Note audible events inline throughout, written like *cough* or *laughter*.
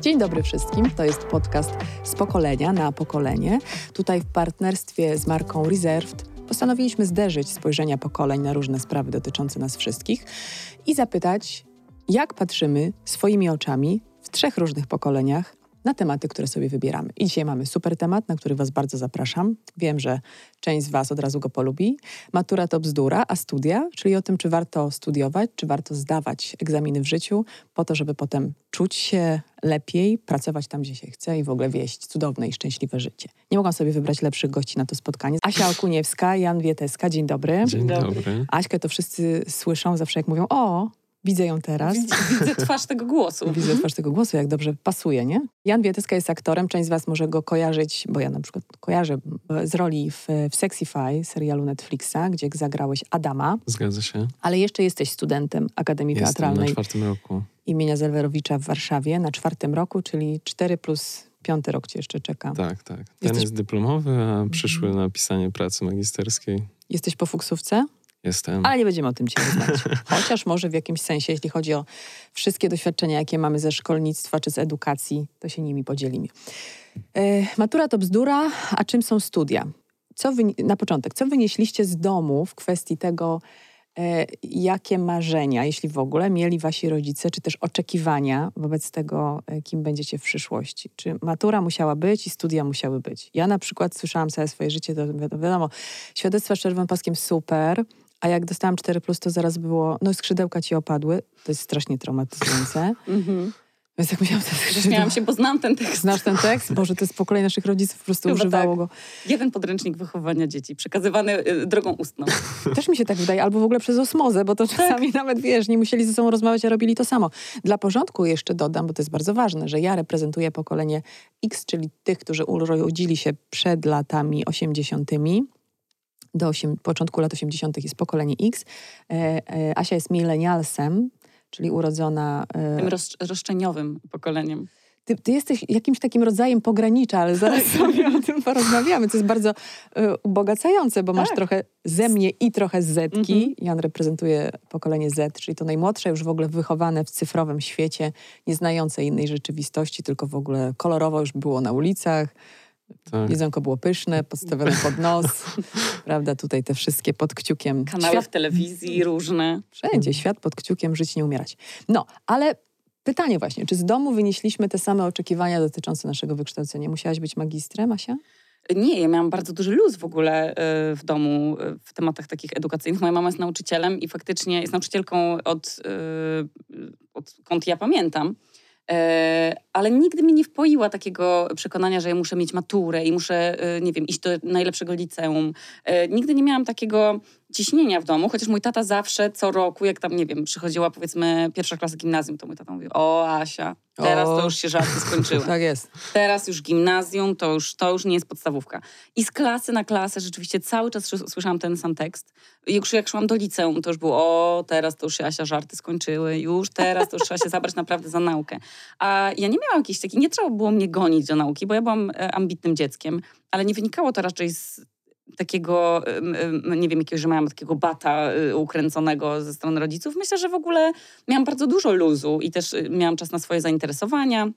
Dzień dobry wszystkim. To jest podcast z pokolenia na pokolenie. Tutaj w partnerstwie z marką Reserved postanowiliśmy zderzyć spojrzenia pokoleń na różne sprawy dotyczące nas wszystkich i zapytać, jak patrzymy swoimi oczami w trzech różnych pokoleniach na tematy, które sobie wybieramy. I dzisiaj mamy super temat, na który Was bardzo zapraszam. Wiem, że część z Was od razu go polubi. Matura to bzdura, a studia, czyli o tym, czy warto studiować, czy warto zdawać egzaminy w życiu, po to, żeby potem czuć się lepiej, pracować tam, gdzie się chce i w ogóle wieść cudowne i szczęśliwe życie. Nie mogłam sobie wybrać lepszych gości na to spotkanie. Asia Okuniewska, Jan Wieteska, dzień dobry. Dzień dobry. Aśkę to wszyscy słyszą zawsze, jak mówią, o, Widzę ją teraz. Widzę, widzę twarz tego głosu. *laughs* Widzę twarz tego głosu, jak dobrze pasuje, nie? Jan Wietyska jest aktorem, część z was może go kojarzyć, bo ja na przykład kojarzę z roli w, w Sexify, serialu Netflixa, gdzie zagrałeś Adama. Zgadza się. Ale jeszcze jesteś studentem Akademii Jestem Teatralnej na czwartym roku. imienia Zelwerowicza w Warszawie na czwartym roku, czyli 4 plus piąty rok cię jeszcze czeka. Tak, tak. Ten Jesteś- jest dyplomowy, a przyszły na pisanie pracy magisterskiej. Jesteś po fuksówce? Jestem. Ale nie będziemy o tym dzisiaj rozmawiać. *laughs* Chociaż może w jakimś sensie, jeśli chodzi o wszystkie doświadczenia, jakie mamy ze szkolnictwa czy z edukacji, to się nimi podzielimy. E, matura to bzdura, a czym są studia? Co wy, na początek, co wynieśliście z domu w kwestii tego, e, jakie marzenia, jeśli w ogóle, mieli wasi rodzice, czy też oczekiwania wobec tego, e, kim będziecie w przyszłości? Czy matura musiała być i studia musiały być? Ja na przykład słyszałam całe swoje życie, to wi- wiadomo, świadectwa z czerwonym paskiem super, a jak dostałam 4, to zaraz było, no skrzydełka ci opadły. To jest strasznie traumatyzujące. Mhm. Więc jak musiałam te Śmiałam się, bo znam ten tekst. Znasz ten tekst? Boże, to jest pokolenie naszych rodziców po prostu Chyba używało tak. go. Jeden podręcznik wychowania dzieci, przekazywany y, drogą ustną. *laughs* Też mi się tak wydaje, albo w ogóle przez osmozę, bo to czasami nawet, wiesz, nie musieli ze sobą rozmawiać, a robili to samo. Dla porządku jeszcze dodam, bo to jest bardzo ważne, że ja reprezentuję pokolenie X, czyli tych, którzy urodzili się przed latami 80. Do osiem, początku lat 80. jest pokolenie X. E, e, Asia jest milenialsem, czyli urodzona... E, Tym roz, roszczeniowym pokoleniem. Ty, ty jesteś jakimś takim rodzajem pogranicza, ale *laughs* zaraz sobie o tym porozmawiamy, co jest bardzo y, ubogacające, bo masz Tak. trochę ze mnie i trochę z Zetki. Mhm. Jan reprezentuje pokolenie Z, czyli to najmłodsze, już w ogóle wychowane w cyfrowym świecie, nie znające innej rzeczywistości, tylko w ogóle kolorowo już było na ulicach. Tak. Jedzonko było pyszne, podstawione pod nos. *laughs* Prawda, tutaj te wszystkie pod kciukiem. Kanały Świat w telewizji różne. Wszędzie, świat pod kciukiem, żyć nie umierać. No, ale pytanie właśnie, czy z domu wynieśliśmy te same oczekiwania dotyczące naszego wykształcenia? Musiałaś być magistrem, Asia? Nie, ja miałam bardzo duży luz w ogóle y, w domu y, w tematach takich edukacyjnych. Moja mama jest nauczycielem i faktycznie jest nauczycielką od, y, odkąd ja pamiętam. E, Ale nigdy mi nie wpoiła takiego przekonania, że ja muszę mieć maturę i muszę, e, nie wiem, iść do najlepszego liceum. E, Nigdy nie miałam takiego ciśnienia w domu, chociaż mój tata zawsze co roku, jak tam, nie wiem, przychodziła powiedzmy pierwsza klasa gimnazjum, to mój tata mówił, o Asia, teraz O. to już się żarty skończyły. *laughs* Tak jest. Teraz już gimnazjum, to już, to już nie jest podstawówka. I z klasy na klasę rzeczywiście cały czas sz- słyszałam ten sam tekst. Już jak szłam do liceum, to już było, o, teraz to już się Asia żarty skończyły, już teraz to już trzeba się zabrać naprawdę za naukę. A ja nie miałam jakiejś takiej, nie trzeba było mnie gonić do nauki, bo ja byłam e, ambitnym dzieckiem, ale nie wynikało to raczej z takiego, em, nie wiem, jakiegoś, że miałam takiego bata y, ukręconego ze strony rodziców. Myślę, że w ogóle miałam bardzo dużo luzu i też y, miałam czas na swoje zainteresowania.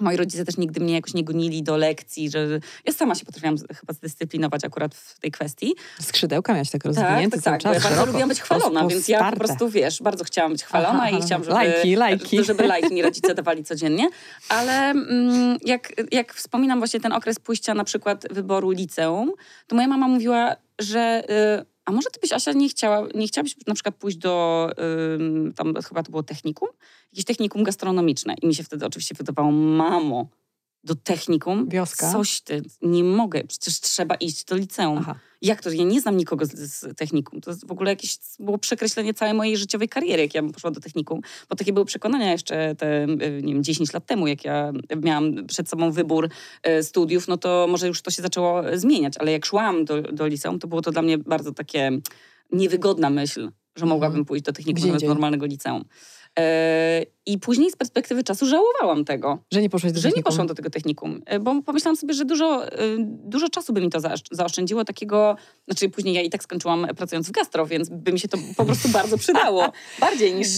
Moi rodzice też nigdy mnie jakoś nie gonili do lekcji, że ja sama się potrafiłam chyba zdyscyplinować akurat w tej kwestii. Skrzydełka miałaś tak Tak, rozwinięte tak, cały tak. Czas. ja bardzo lubiłam być chwalona, więc ja po prostu, wiesz, bardzo chciałam być chwalona Aha, i chciałam, żeby, lajki, lajki. żeby lajki mi rodzice dawali codziennie. Ale mm, jak, jak wspominam właśnie ten okres pójścia na przykład wyboru liceum, to moja mama mówiła, że y, a może ty byś, Asia, nie chciała, nie chciałabyś na przykład pójść do, tam chyba to było technikum, jakieś technikum gastronomiczne. I mi się wtedy oczywiście wydawało, mamo, do technikum? Wioska. Coś ty, nie mogę, przecież trzeba iść do liceum. Aha. Jak to? Ja nie znam nikogo z, z technikum. To jest w ogóle jakieś było przekreślenie całej mojej życiowej kariery, jak ja bym poszła do technikum. Bo takie były przekonania jeszcze te, nie wiem, 10 lat temu, jak ja miałam przed sobą wybór y, studiów, no to może już to się zaczęło zmieniać. Ale jak szłam do, do liceum, to było to dla mnie bardzo takie niewygodna myśl, że mogłabym pójść do technikum zamiast normalnego liceum. E, I później z perspektywy czasu żałowałam tego. Że nie poszłaś do Że nie technikum? poszłam do tego technikum, e, bo pomyślałam sobie, że dużo, e, dużo czasu by mi to zaosz- zaoszczędziło takiego, znaczy później ja i tak skończyłam pracując w gastro, więc by mi się to po prostu bardzo przydało. *laughs* Bardziej niż,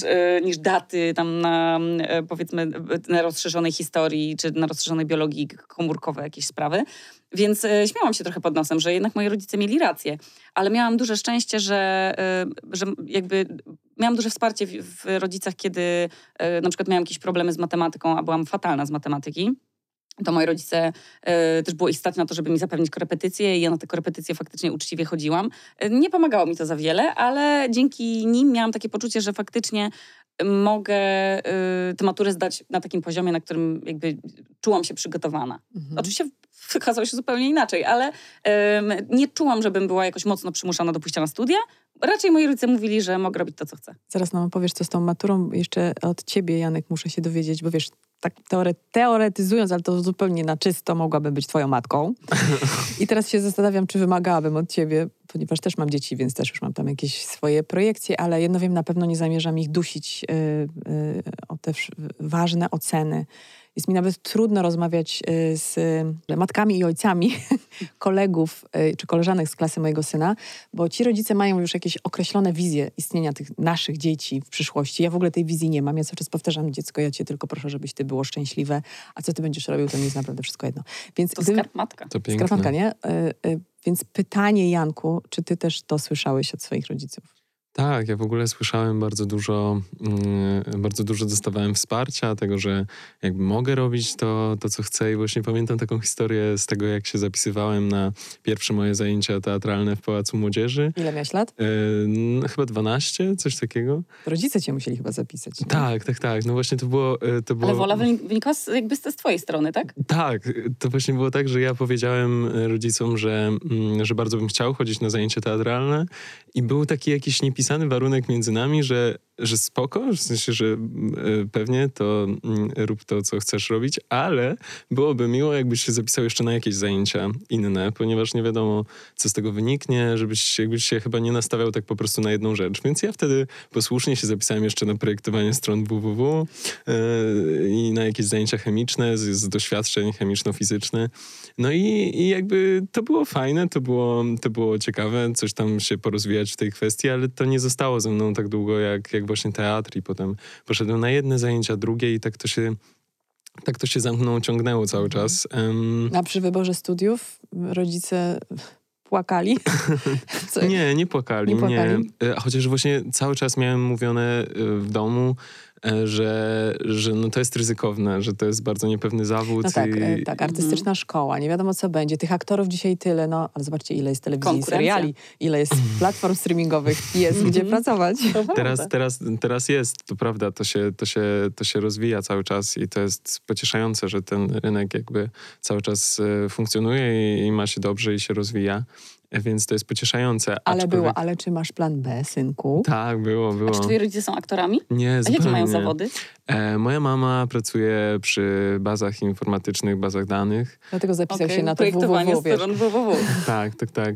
niż daty tam na powiedzmy na rozszerzonej historii, czy na rozszerzonej biologii komórkowe jakieś sprawy. Więc śmiałam się trochę pod nosem, że jednak moi rodzice mieli rację. Ale miałam duże szczęście, że, że jakby miałam duże wsparcie w, w rodzicach, kiedy e, na przykład miałam jakieś problemy z matematyką, a byłam fatalna z matematyki. To moi rodzice e, też było ich stać na to, żeby mi zapewnić korepetycje i ja na te korepetycje faktycznie uczciwie chodziłam. E, nie pomagało mi to za wiele, ale dzięki nim miałam takie poczucie, że faktycznie mogę e, tę maturę zdać na takim poziomie, na którym jakby czułam się przygotowana. Mhm. Oczywiście wykazało się zupełnie inaczej, ale em, nie czułam, żebym była jakoś mocno przymuszana do pójścia na studia. Raczej moi rodzice mówili, że mogę robić to, co chcę. Zaraz nam powiesz, co z tą maturą. Jeszcze od ciebie, Janek, muszę się dowiedzieć, bo wiesz, tak teore teoretyzując, ale to zupełnie na czysto mogłabym być twoją matką. *laughs* I teraz się zastanawiam, czy wymagałabym od ciebie, ponieważ też mam dzieci, więc też już mam tam jakieś swoje projekcje, ale jedno wiem, na pewno nie zamierzam ich dusić yy, yy, o te ważne oceny. Jest mi nawet trudno rozmawiać yy, z matkami i ojcami *laughs* kolegów czy koleżanek z klasy mojego syna, bo ci rodzice mają już jakieś określone wizje istnienia tych naszych dzieci w przyszłości. Ja w ogóle tej wizji nie mam. Ja cały czas powtarzam, dziecko, ja cię tylko proszę, żebyś ty było szczęśliwe, a co ty będziesz robił, to mi jest naprawdę wszystko jedno. Więc To gdybym- skarb matka. To piękne. Skarpanka, nie? Y, y, Więc pytanie, Janku, czy ty też to słyszałeś od swoich rodziców? Tak, ja w ogóle słyszałem bardzo dużo, mm, bardzo dużo dostawałem wsparcia, tego, że jakby mogę robić to, to, co chcę i właśnie pamiętam taką historię z tego, jak się zapisywałem na pierwsze moje zajęcia teatralne w Pałacu Młodzieży. Ile miałeś lat? E, no, chyba 12, coś takiego. Rodzice cię musieli chyba zapisać. nie? Tak, tak, tak. No właśnie to było... e, To było Ale wola wynik- wynikała z, jakby z, z twojej strony, tak? Tak, to właśnie było tak, że ja powiedziałem e, rodzicom, że, mm, że bardzo bym chciał chodzić na zajęcia teatralne i był taki jakiś niepisany warunek między nami, że, że spoko, w sensie, że mm, e, pewnie to mm, rób to, co chcesz robić, ale byłoby miło, jakbyś się zapisał jeszcze na jakieś zajęcia inne, ponieważ nie wiadomo, co z tego wyniknie, żebyś jakbyś się chyba nie nastawiał tak po prostu na jedną rzecz. Więc ja wtedy posłusznie się zapisałem jeszcze na projektowanie stron www e, i na jakieś zajęcia chemiczne z, z doświadczeń chemiczno-fizycznych. No i, i jakby to było fajne, to było, to było ciekawe, coś tam się porozwijać w tej kwestii, ale to nie zostało ze mną tak długo jak, jak właśnie teatr i potem poszedłem na jedne zajęcia, drugie i tak to się, tak to się za mną ciągnęło cały czas. Em, A przy wyborze studiów rodzice płakali? *laughs* Nie, nie płakali. Nie płakali? E, Chociaż właśnie cały czas miałem mówione e, w domu, że, że no to jest ryzykowne, że to jest bardzo niepewny zawód. No tak, i, e, tak, artystyczna szkoła, nie wiadomo co będzie. Tych aktorów dzisiaj tyle, no ale zobaczcie ile jest telewizji, seriali, ile jest *laughs* platform streamingowych, jest gdzie pracować. Teraz, teraz, teraz jest, to prawda, to się, to, się, to się rozwija cały czas i to jest pocieszające, że ten rynek jakby cały czas e, funkcjonuje i, i ma się dobrze i się rozwija, E, więc to jest pocieszające. Ale Aczkolwiek- było, ale czy masz plan B, synku? Tak, było, było. A czy twoi rodzice są aktorami? Nie, A zupełnie jakie mają zawody? E, moja mama pracuje przy bazach informatycznych, bazach danych. Dlatego zapisał Okej, się na to projektowanie www, www. Tak, tak, tak.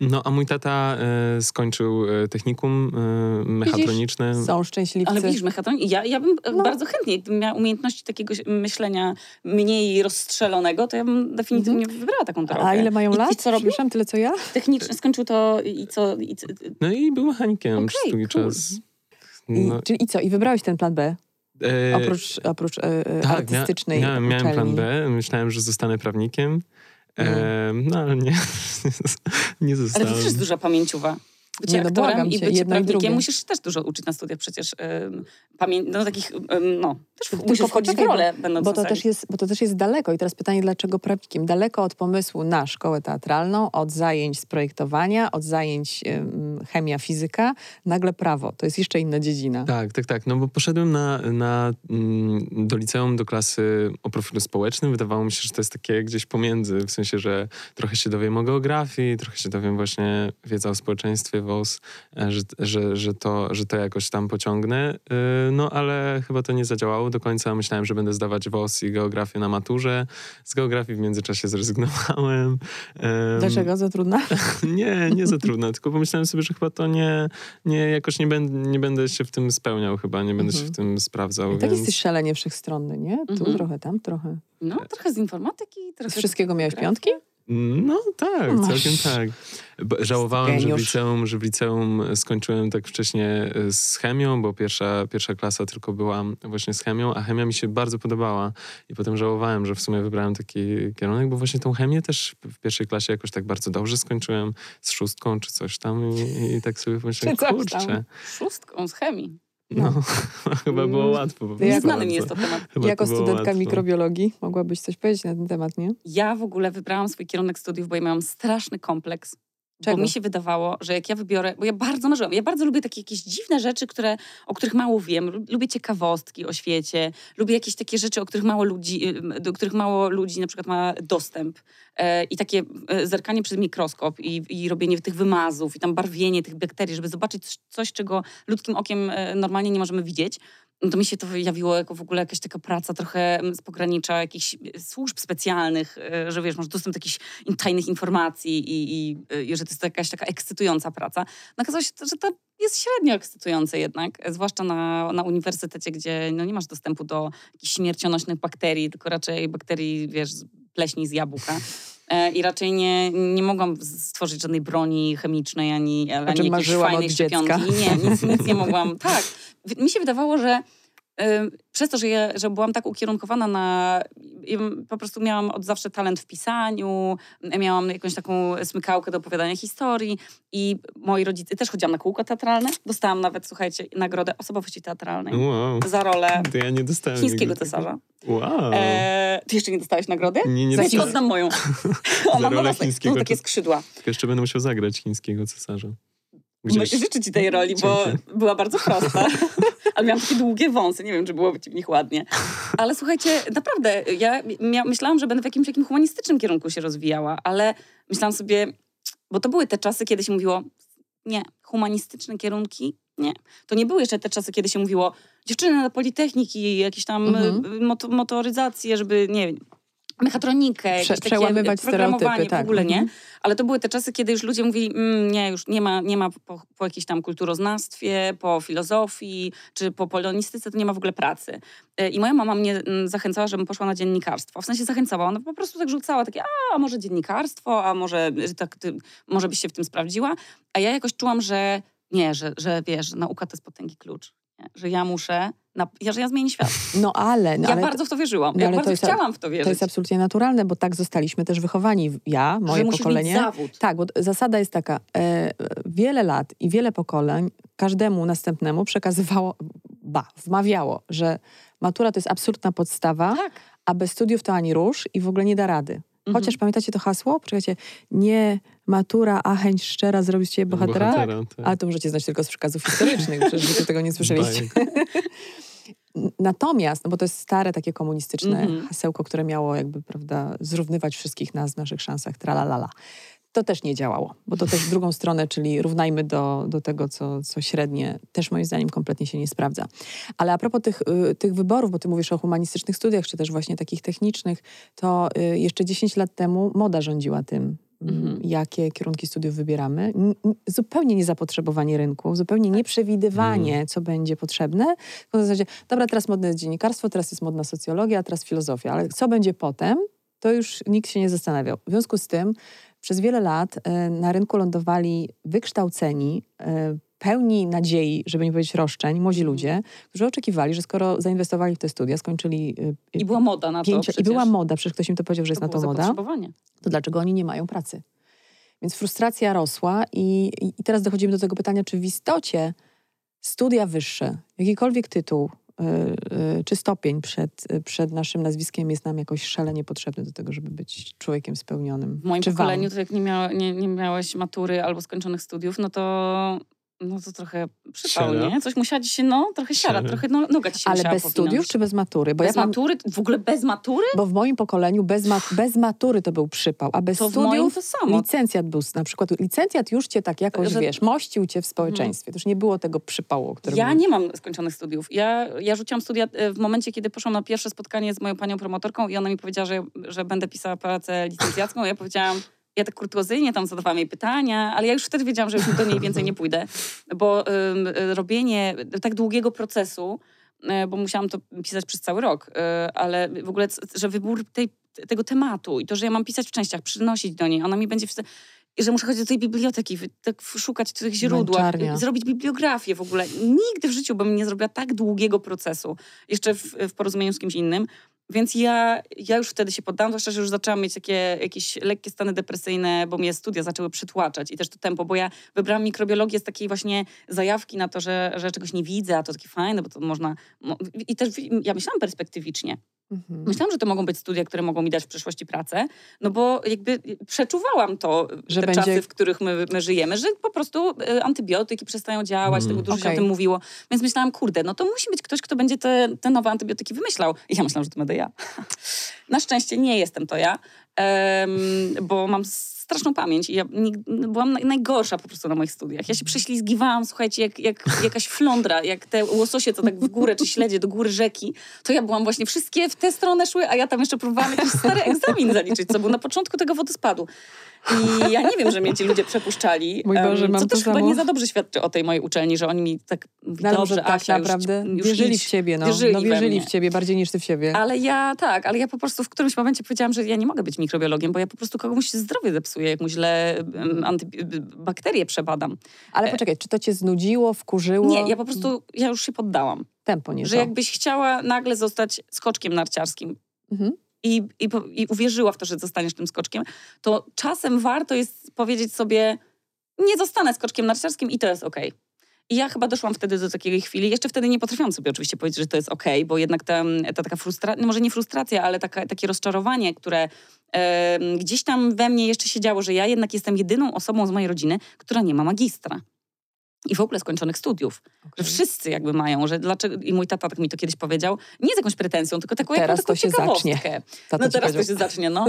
No, a mój tata e, skończył e, technikum e, mechatroniczne. Są szczęśliwcy. Ale widzisz, mechatron, ja, ja bym No. bardzo chętnie, gdybym miała umiejętności takiego myślenia mniej rozstrzelonego, to ja bym definitywnie wybrała taką drogę. A ile mają I, lat? I co? Przepraszam, tyle co ja? Technicznie skończył to i co? I, co- No i był mechanikiem przez Okej, długi cool. czas. I, No, czyli i co? I wybrałeś ten plan B? e, Oprócz, oprócz e, e, tak, artystycznej mia, miałem, miałem plan. B. Myślałem, że zostanę prawnikiem. Mm. E, no ale nie, *laughs* nie ale zostałem. to też jest duża pamięciowa. Bycie Nie, no aktorem i bycie prawnikiem musisz się też dużo uczyć na studiach przecież. Pamię- no takich, um, no, też Tylko musisz wchodzić w rolę, będąc Bo to, też jest, bo to też jest daleko. I teraz pytanie, dlaczego prawnikiem? Daleko od pomysłu na szkołę teatralną, od zajęć z projektowania, od zajęć em, chemia, fizyka, nagle prawo. To jest jeszcze inna dziedzina. Tak, tak, tak. No bo poszedłem na, na, mm, do liceum, do klasy o profilu społecznym. Wydawało mi się, że to jest takie gdzieś pomiędzy, w sensie, że trochę się dowiem o geografii, trochę się dowiem właśnie wiedza o społeczeństwie E, że, że, że, to, że to jakoś tam pociągnę. Y, No ale chyba to nie zadziałało do końca. Myślałem, że będę zdawać WOS i geografię na maturze. Z geografii w międzyczasie zrezygnowałem. Em, Dlaczego? Za trudna? *laughs* nie, nie za trudno, tylko pomyślałem sobie, że chyba to nie, nie jakoś nie, będę, nie będę się w tym spełniał chyba, nie będę się Mhm. w tym sprawdzał, I tak więc... jesteś szalenie wszechstronny, nie? Tu Mhm. trochę, tam trochę. No, trochę z informatyki, trochę Z wszystkiego miałeś piątki? No tak, Masz. całkiem tak. Żałowałem, że w, liceum, że w liceum skończyłem tak wcześnie e, z chemią, bo pierwsza, pierwsza klasa tylko była właśnie z chemią, a chemia mi się bardzo podobała. I potem żałowałem, że w sumie wybrałem taki kierunek, bo właśnie tą chemię też w pierwszej klasie jakoś tak bardzo dobrze skończyłem, z szóstką czy coś tam i, i tak sobie pomyślałem, kurczę, Szóstką z chemii. No, *laughs* chyba było Mm. łatwo. Po prostu Nieznany mi jest to temat. Chyba jako to studentka łatwo. mikrobiologii mogłabyś coś powiedzieć na ten temat, nie? Ja w ogóle wybrałam swój kierunek studiów, bo ja miałam straszny kompleks. Czego? Bo mi się wydawało, że jak ja wybiorę, bo ja bardzo marzyłam, ja bardzo lubię takie jakieś dziwne rzeczy, które, o których mało wiem. Lu- Lubię ciekawostki o świecie, lubię jakieś takie rzeczy, o których mało ludzi, y, do których mało ludzi na przykład ma dostęp. E, I takie e, zerkanie przez mikroskop i, i robienie tych wymazów i tam barwienie tych bakterii, żeby zobaczyć coś- coś, czego ludzkim okiem e, normalnie nie możemy widzieć. No to mi się to wyjawiło jako w ogóle jakaś taka praca trochę mm, z pogranicza jakichś e, służb specjalnych, e, że wiesz, masz dostęp do jakichś tajnych informacji i, i, i że to jest jakaś taka ekscytująca praca. No okazało się, że to jest średnio ekscytujące jednak, e, zwłaszcza na, na uniwersytecie, gdzie no, nie masz dostępu do jakichś śmiercionośnych bakterii, tylko raczej bakterii, wiesz, pleśni z jabłka. E, I raczej nie, nie mogłam stworzyć żadnej broni chemicznej, ani, ani jakiejś fajnej szczepionki. Nie, nic, nic nie mogłam. *laughs* Tak. Mi się wydawało, że przez to, że, ja, że byłam tak ukierunkowana na... ja po prostu miałam od zawsze talent w pisaniu, miałam jakąś taką smykałkę do opowiadania historii i moi rodzice... Też chodziłam na kółko teatralne. Dostałam nawet, słuchajcie, nagrodę osobowości teatralnej Wow, za rolę to ja nie dostałem chińskiego nigdy cesarza. Wow. E, ty jeszcze nie dostałeś nagrody? Nie, nie dostałem. oddam moją. *laughs* Ona rolę ma takie, chińskiego są takie skrzydła. Tylko jeszcze będę musiał zagrać chińskiego cesarza. No, Życzę ci tej roli, bo Dziękuję. była bardzo prosta. *laughs* Ale miałam takie długie wąsy, nie wiem, czy byłoby ci w nich ładnie. Ale słuchajcie, naprawdę, ja mia- myślałam, że będę w jakimś takim humanistycznym kierunku się rozwijała, ale myślałam sobie, bo to były te czasy, kiedy się mówiło, nie, humanistyczne kierunki, nie. To nie były jeszcze te czasy, kiedy się mówiło, dziewczyny na politechniki, jakieś tam Mhm. y, moto, motoryzację, żeby, nie wiem, mechatronikę, Prze- przełamywać programowanie, stereotypy, tak. w ogóle, nie? Mhm. Ale to były te czasy, kiedy już ludzie mówili, mm, nie, już nie ma, nie ma po, po jakiejś tam kulturoznawstwie, po filozofii, czy po polonistyce, to nie ma w ogóle pracy. E, I moja mama mnie mm, zachęcała, żebym poszła na dziennikarstwo. W sensie zachęcała, ona po prostu tak rzucała takie, a może dziennikarstwo, a może, że tak, ty, może byś się w tym sprawdziła. A ja jakoś czułam, że nie, że, że wiesz, nauka to jest potęgi klucz. Nie? Że ja muszę, ja, że ja zmienię świat. No ale... No, ja ale bardzo w to wierzyłam. no, ja bardzo jest- chciałam w to wierzyć. to jest absolutnie naturalne, bo tak zostaliśmy też wychowani. Ja, moje że musisz pokolenie. mieć zawód. Tak, bo zasada jest taka. E, wiele lat i wiele pokoleń każdemu następnemu przekazywało, ba, wmawiało, że matura to jest absolutna podstawa, Tak. a bez studiów to ani rusz i w ogóle nie da rady. Mhm. Chociaż pamiętacie to hasło? Poczekajcie, nie matura, a chęć szczera zrobi z ciebie bohatera. tak. Ale to możecie znać tylko z przekazów historycznych, przecież wy tego nie słyszeliście. *laughs* Natomiast, no bo to jest stare takie komunistyczne Mhm. hasełko, które miało jakby, prawda, zrównywać wszystkich nas w naszych szansach, tralalala. To też nie działało, bo to też w drugą stronę, czyli równajmy do, do tego, co, co średnie, też moim zdaniem kompletnie się nie sprawdza. Ale a propos tych, y, tych wyborów, bo ty mówisz o humanistycznych studiach, czy też właśnie takich technicznych, to y, jeszcze 10 lat temu moda rządziła tym, mm, Mhm. jakie kierunki studiów wybieramy. Zupełnie niezapotrzebowanie rynku, zupełnie nieprzewidywanie, co będzie potrzebne. W zasadzie, dobra, teraz modne jest dziennikarstwo, teraz jest modna socjologia, teraz filozofia, ale co będzie potem, to już nikt się nie zastanawiał. W związku z tym przez wiele lat e, na rynku lądowali wykształceni, e, pełni nadziei, żeby nie powiedzieć roszczeń, młodzi ludzie, którzy oczekiwali, że skoro zainwestowali w te studia, skończyli e, I była moda na to pięcio, i była moda, przecież ktoś im to powiedział, że jest To na to moda, to dlaczego oni nie mają pracy? Więc frustracja rosła i, i- teraz dochodzimy do tego pytania, czy w istocie studia wyższe, jakikolwiek tytuł y, y, czy stopień przed, y, przed naszym nazwiskiem jest nam jakoś szalenie potrzebny do tego, żeby być człowiekiem spełnionym. W moim czy wam? pokoleniu, to jak nie, miała, nie, nie miałeś matury albo skończonych studiów, no to, no to trochę przypał, Siara. nie? Coś musiała ci się, no, trochę siara, Siara. trochę no, noga ci się Ale bez powinąć. studiów czy bez matury? Bo bez ja pam- matury? W ogóle bez matury? Bo w moim pokoleniu bez, ma- bez matury to był przypał, a bez To studiów to samo. licencjat był na przykład. Licencjat już cię tak jakoś, Że- wiesz, mościł cię w społeczeństwie. To już nie było tego przypału, który Ja był. nie mam skończonych studiów. Ja, ja rzuciłam studia e, w momencie, kiedy poszłam na pierwsze spotkanie z moją panią promotorką i ona mi powiedziała, że, że będę pisała pracę licencjacką. Ja powiedziałam, Ja tak kurtuazyjnie tam zadawałam jej pytania, ale ja już wtedy wiedziałam, że już do niej więcej nie pójdę, bo ym, robienie tak długiego procesu, y, bo musiałam to pisać przez cały rok, y, ale w ogóle, że wybór tej, tego tematu i to, że ja mam pisać w częściach, przynosić do niej, ona mi będzie... I że muszę chodzić do tej biblioteki, tak szukać tych źródł, zrobić bibliografię w ogóle. Nigdy w życiu bym nie zrobiła tak długiego procesu, jeszcze w, w porozumieniu z kimś innym. Więc ja, ja już wtedy się poddałam, zwłaszcza, że już zaczęłam mieć takie jakieś lekkie stany depresyjne, bo mnie studia zaczęły przytłaczać i też to tempo, bo ja wybrałam mikrobiologię z takiej właśnie zajawki na to, że, że czegoś nie widzę, a to takie fajne, bo to można... I też ja myślałam perspektywicznie. Mhm. Myślałam, że to mogą być studia, które mogą mi dać w przyszłości pracę, no bo jakby przeczuwałam to, że te będzie... czasy, w których my, my, żyjemy, że po prostu e, antybiotyki przestają działać, mm. tego dużo okay. się o tym mówiło. Więc myślałam, kurde, no to musi być ktoś, kto będzie te, te nowe antybiotyki wymyślał. I ja myślałam, że to będę ja. *laughs* Na szczęście nie jestem to ja, um, bo mam straszną pamięć i ja byłam najgorsza po prostu na moich studiach. Ja się prześlizgiwałam, słuchajcie, jak, jak jakaś flądra, jak te łososie, co tak w górę, czy śledzie do góry rzeki. To ja byłam właśnie, wszystkie w tę stronę szły, a ja tam jeszcze próbowałam jakiś stary egzamin zaliczyć, co był na początku tego wodospadu. I ja nie wiem, że mnie ci ludzie przepuszczali. *laughs* Mój Boże, um, co też chyba nie za dobrze świadczy o tej mojej uczelni, że oni mi tak no, dobrze, tak Asia, naprawdę już, już wierzyli idź, w ciebie, no. Wierzyli, no, wierzyli w ciebie bardziej niż ty w siebie. Ale ja, tak, ale ja po prostu w którymś momencie powiedziałam, że ja nie mogę być mikrobiologiem, bo ja po prostu komuś zdrowie zepsuję, jak mu źle um, bakterie przebadam. Ale e... poczekaj, czy to cię znudziło, wkurzyło? Nie, ja po prostu, ja już się poddałam. Tempo nie Że to. jakbyś chciała nagle zostać skoczkiem narciarskim, mhm i, i, i uwierzyła w to, że zostaniesz tym skoczkiem, to czasem warto jest powiedzieć sobie, nie zostanę skoczkiem narciarskim i to jest okej. Okay. I ja chyba doszłam wtedy do takiej chwili. Jeszcze wtedy nie potrafiłam sobie oczywiście powiedzieć, że to jest okej, okay, bo jednak ta, ta taka frustracja, no może nie frustracja, ale taka, takie rozczarowanie, które e, gdzieś tam we mnie jeszcze się działo, że ja jednak jestem jedyną osobą z mojej rodziny, która nie ma magistra i w ogóle skończonych studiów. Okay. Że wszyscy jakby mają, że dlaczego, i mój tata tak mi to kiedyś powiedział, nie z jakąś pretensją, tylko taką, teraz taką to się zacznie. no teraz to się zacznie, no.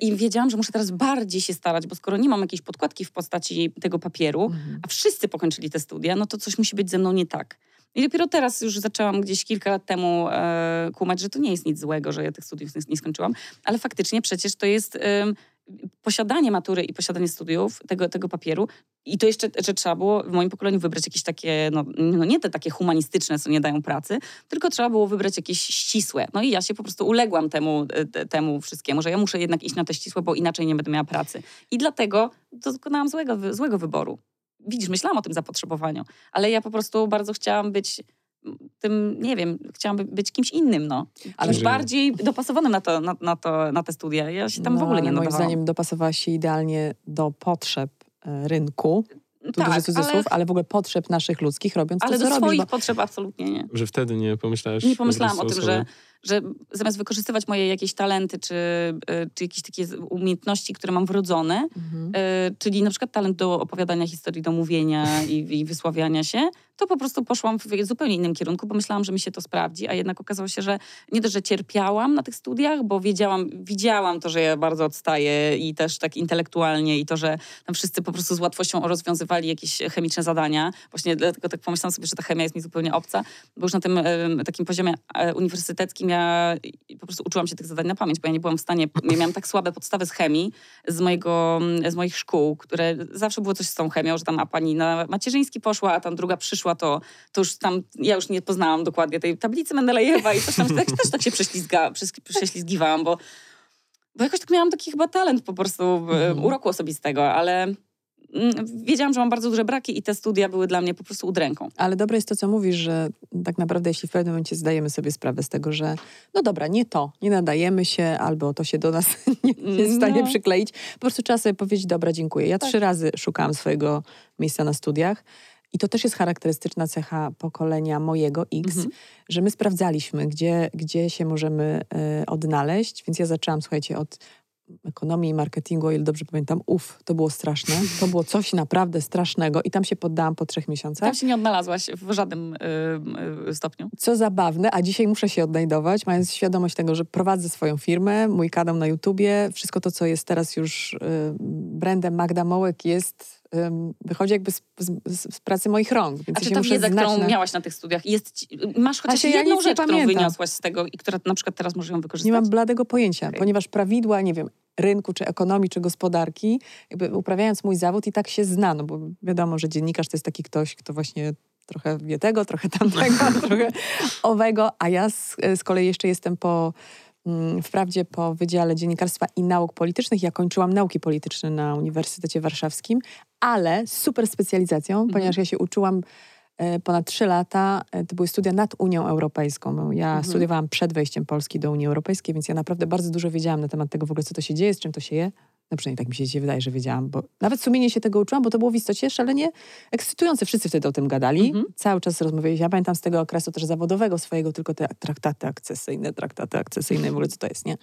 I wiedziałam, że muszę teraz bardziej się starać, bo skoro nie mam jakiejś podkładki w postaci tego papieru, mm. a wszyscy pokończyli te studia, no to coś musi być ze mną nie tak. I dopiero teraz już zaczęłam gdzieś kilka lat temu e, kumać, że to nie jest nic złego, że ja tych studiów nie, nie skończyłam, ale faktycznie przecież to jest... E, posiadanie matury i posiadanie studiów, tego, tego papieru, i to jeszcze, że trzeba było w moim pokoleniu wybrać jakieś takie, no, no, nie te takie humanistyczne, co nie dają pracy, tylko trzeba było wybrać jakieś ścisłe. No i ja się po prostu uległam temu, te, temu wszystkiemu, że ja muszę jednak iść na te ścisłe, bo inaczej nie będę miała pracy. I dlatego dokonałam złego, złego wyboru. Widzisz, myślałam o tym zapotrzebowaniu, ale ja po prostu bardzo chciałam być tym, nie wiem, chciałam być kimś innym, no. Ale Czyli... bardziej dopasowanym na, to, na, na, to, na te studia. Ja się tam no, w ogóle nie nadawałam. Moim zdaniem dopasowałaś się idealnie do potrzeb e, rynku. Tu tak, duży cudzysłów, ale... ale w ogóle potrzeb naszych ludzkich, robiąc ale to, co robisz. Ale do swoich bo... potrzeb absolutnie nie. Że wtedy nie pomyślałaś... Nie pomyślałam o tym, że że zamiast wykorzystywać moje jakieś talenty, czy, e, czy jakieś takie umiejętności, które mam wrodzone, mhm. Y, czyli na przykład talent do opowiadania historii, do mówienia *laughs* i, i wysławiania się, to po prostu poszłam w zupełnie innym kierunku, bo myślałam, że mi się to sprawdzi, a jednak okazało się, że nie dość, że cierpiałam na tych studiach, bo wiedziałam, widziałam to, że ja bardzo odstaję i też tak intelektualnie i to, że tam wszyscy po prostu z łatwością rozwiązywali jakieś chemiczne zadania. Właśnie dlatego tak pomyślałam sobie, że ta chemia jest mi zupełnie obca, bo już na tym takim poziomie e, uniwersyteckim ja po prostu uczyłam się tych zadań na pamięć, bo ja nie byłam w stanie, ja miałam tak słabe podstawy z chemii z, mojego, z moich szkół, które zawsze było coś z tą chemią, że tam a pani na macierzyński poszła, a tam druga przyszła, to, to już tam, ja już nie poznałam dokładnie tej tablicy Mendelejewa i coś tam, tak, też tak się prześlizga, prześlizgiwałam, bo, bo jakoś tak miałam taki chyba talent po prostu mhm. uroku osobistego, ale Mm, wiedziałam, że mam bardzo duże braki i te studia były dla mnie po prostu udręką. Ale dobre jest to, co mówisz, że tak naprawdę jeśli w pewnym momencie zdajemy sobie sprawę z tego, że no dobra, nie to, nie nadajemy się, albo to się do nas *laughs* nie, jest w stanie no. przykleić, po prostu trzeba sobie powiedzieć, dobra, dziękuję. Ja tak. trzy razy szukałam swojego miejsca na studiach. I to też jest charakterystyczna cecha pokolenia mojego X, mhm. że my sprawdzaliśmy, gdzie, gdzie się możemy y, odnaleźć. Więc ja zaczęłam, słuchajcie, od ekonomii i marketingu, o ile dobrze pamiętam, uff, to było straszne. To było coś naprawdę strasznego i tam się poddałam po trzech miesiącach. Tam się nie odnalazłaś w żadnym yy, stopniu. Co zabawne, a dzisiaj muszę się odnajdować, mając świadomość tego, że prowadzę swoją firmę, mój kanał na YouTubie, wszystko to, co jest teraz już yy, brandem Magda Mołek jest wychodzi jakby z, z, z, pracy moich rąk. Więc A czy ta wiedza, którą na... miałaś na tych studiach, jest, masz chociaż jedną ja rzecz, którą wyniosłaś z tego i która na przykład teraz może ją wykorzystać? Nie mam bladego pojęcia, okay. ponieważ prawidła, nie wiem, rynku, czy ekonomii, czy gospodarki, jakby uprawiając mój zawód i tak się zna, no bo wiadomo, że dziennikarz to jest taki ktoś, kto właśnie trochę wie tego, trochę tamtego, *laughs* trochę owego, a ja z, z kolei jeszcze jestem po mm, wprawdzie po Wydziale Dziennikarstwa i Nauk Politycznych. Ja kończyłam nauki polityczne na Uniwersytecie Warszawskim, ale z super specjalizacją, Mhm. ponieważ ja się uczyłam e, ponad trzy lata. E, To były studia nad Unią Europejską. No, Ja Mhm. studiowałam przed wejściem Polski do Unii Europejskiej, więc ja naprawdę bardzo dużo wiedziałam na temat tego w ogóle, co to się dzieje, z czym to się je. No przynajmniej tak mi się wydaje, że wiedziałam, bo nawet sumienie się tego uczyłam, bo to było w istocie szalenie ekscytujące. Wszyscy wtedy o tym gadali. Mhm. Cały czas rozmawialiśmy. Ja pamiętam z tego okresu też zawodowego swojego, tylko te traktaty akcesyjne, traktaty akcesyjne, w ogóle co to jest, nie?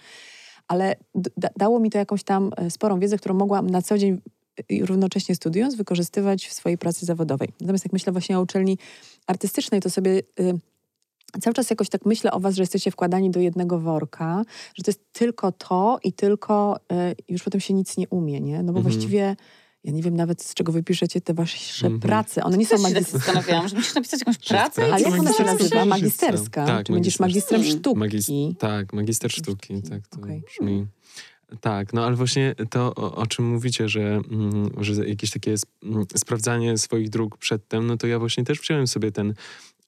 Ale da- dało mi to jakąś tam e, sporą wiedzę, którą mogłam na co dzień równocześnie studiując wykorzystywać w swojej pracy zawodowej. Natomiast jak myślę właśnie o uczelni artystycznej, to sobie y, cały czas jakoś tak myślę o was, że jesteście wkładani do jednego worka, że to jest tylko to i tylko y, już potem się nic nie umie, nie? No bo Mhm. właściwie ja nie wiem nawet z czego wy piszecie te wasze Mhm. prace. One nie są się tak zastanawiałam, że musisz napisać jakąś pracę. Ale jak ona się nazywa? Magisterska. Tak, Czy będziesz magistrem sztuki? Magis- tak, magister sztuki, tak to okej. brzmi. Tak, no ale właśnie to, o, o czym mówicie, że, mm, że jakieś takie sp- mm, sprawdzanie swoich dróg przedtem, no to ja właśnie też wziąłem sobie ten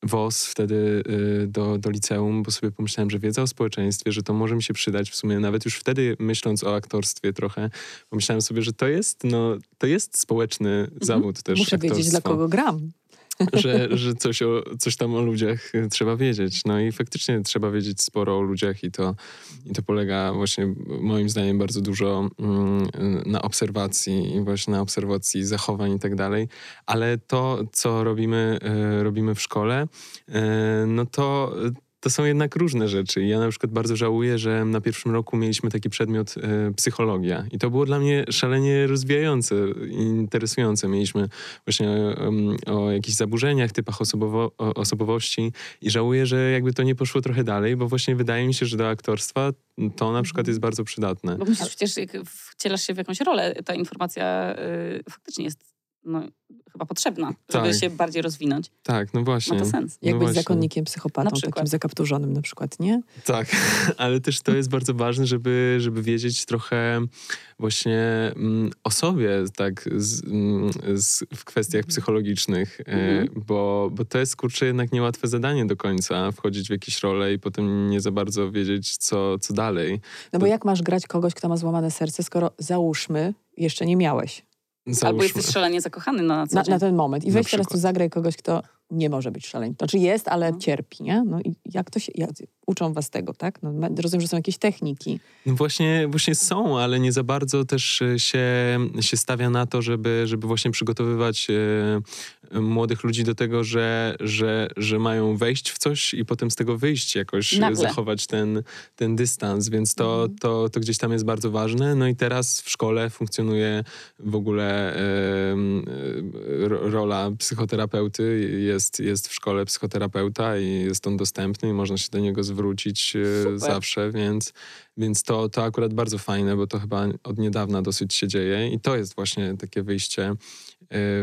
WOS wtedy y, do, do liceum, bo sobie pomyślałem, że wiedza o społeczeństwie, że to może mi się przydać w sumie. Nawet już wtedy myśląc o aktorstwie trochę, pomyślałem sobie, że to jest, no, to jest społeczny zawód też Muszę wiedzieć, dla aktorstwo kogo gram. Że, że coś, o, coś tam o ludziach trzeba wiedzieć. No i faktycznie trzeba wiedzieć sporo o ludziach i to, i to polega właśnie moim zdaniem bardzo dużo mm, na obserwacji i właśnie na obserwacji zachowań i tak dalej. Ale to, co robimy, y, robimy w szkole, y, no to to są jednak różne rzeczy. Ja na przykład bardzo żałuję, że na pierwszym roku mieliśmy taki przedmiot e, psychologia. I to było dla mnie szalenie rozwijające interesujące. Mieliśmy właśnie o jakichś zaburzeniach, typach osobowo- osobowości i żałuję, że jakby to nie poszło trochę dalej, bo właśnie wydaje mi się, że do aktorstwa to na przykład jest bardzo przydatne. Bo przecież, jak wcielasz się w jakąś rolę, ta informacja y, faktycznie jest no, chyba potrzebna, żeby Tak. się bardziej rozwinąć. Tak, no właśnie. Ma to sens. Jak No być właśnie. zakonnikiem, psychopatą, Na przykład. takim zakapturzonym na przykład, nie? Tak, *laughs* ale też to jest bardzo ważne, żeby, żeby wiedzieć trochę właśnie mm, o sobie, tak, z, mm, z, w kwestiach psychologicznych, e, Mhm. bo, bo to jest, kurczę, jednak niełatwe zadanie do końca, wchodzić w jakieś role i potem nie za bardzo wiedzieć, co, co dalej. No bo To- jak masz grać kogoś, kto ma złamane serce, skoro załóżmy, jeszcze nie miałeś Albo Załóżmy. jesteś szalenie zakochany na na, na ten moment. I weź teraz tu zagraj kogoś, kto nie może być szaleń. Znaczy jest, ale No. cierpi, nie? No i jak to się... Jak, uczą was tego, tak? No, rozumiem, że są jakieś techniki. No właśnie, właśnie są, ale nie za bardzo też e, się, się stawia na to, żeby, żeby właśnie przygotowywać e, młodych ludzi do tego, że, że, że mają wejść w coś i potem z tego wyjść jakoś, e, Nagle. zachować ten, ten dystans, więc to, Mhm. to, to gdzieś tam jest bardzo ważne. No i teraz w szkole funkcjonuje w ogóle e, e, ro- rola psychoterapeuty. Jest, jest w szkole psychoterapeuta i jest on dostępny i można się do niego zwrócić e, Super. zawsze, więc, więc to, to akurat bardzo fajne, bo to chyba od niedawna dosyć się dzieje i to jest właśnie takie wyjście,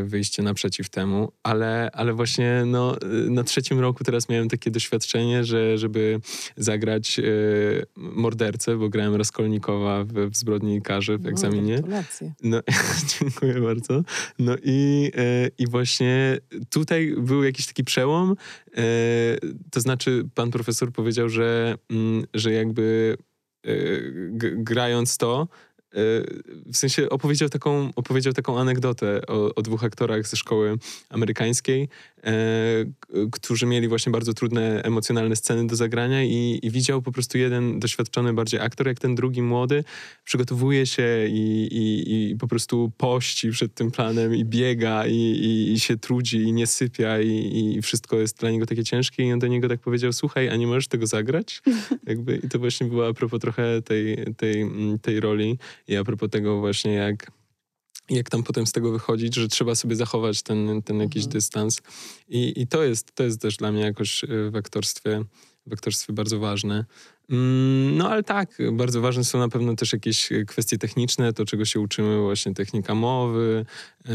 wyjście naprzeciw temu, ale, ale właśnie no, e, na trzecim roku teraz miałem takie doświadczenie, że żeby zagrać e, mordercę, bo grałem Raskolnikowa w, w Zbrodni i Karze w No, egzaminie. No, *laughs* dziękuję bardzo. No i, e, i właśnie tutaj był jakiś taki przełom. E, to znaczy, pan profesor powiedział, że, mm, że jakby e, grając to, e, w sensie opowiedział taką, opowiedział taką anegdotę o, o dwóch aktorach ze szkoły amerykańskiej, którzy mieli właśnie bardzo trudne emocjonalne sceny do zagrania i, i widział po prostu jeden doświadczony bardziej aktor, jak ten drugi młody przygotowuje się i, i, i po prostu pości przed tym planem i biega i, i, i się trudzi i nie sypia i, i wszystko jest dla niego takie ciężkie i on do niego tak powiedział, słuchaj, a nie możesz tego zagrać? *laughs* Jakby, I to właśnie było a propos trochę tej, tej, tej roli i a propos tego właśnie jak jak tam potem z tego wychodzić, że trzeba sobie zachować ten, ten jakiś Mhm. dystans. I, i to, jest, to jest też dla mnie jakoś y, w aktorstwie, w aktorstwie bardzo ważne. Mm, no ale tak, bardzo ważne są na pewno też jakieś kwestie techniczne, to czego się uczymy, właśnie technika mowy, e,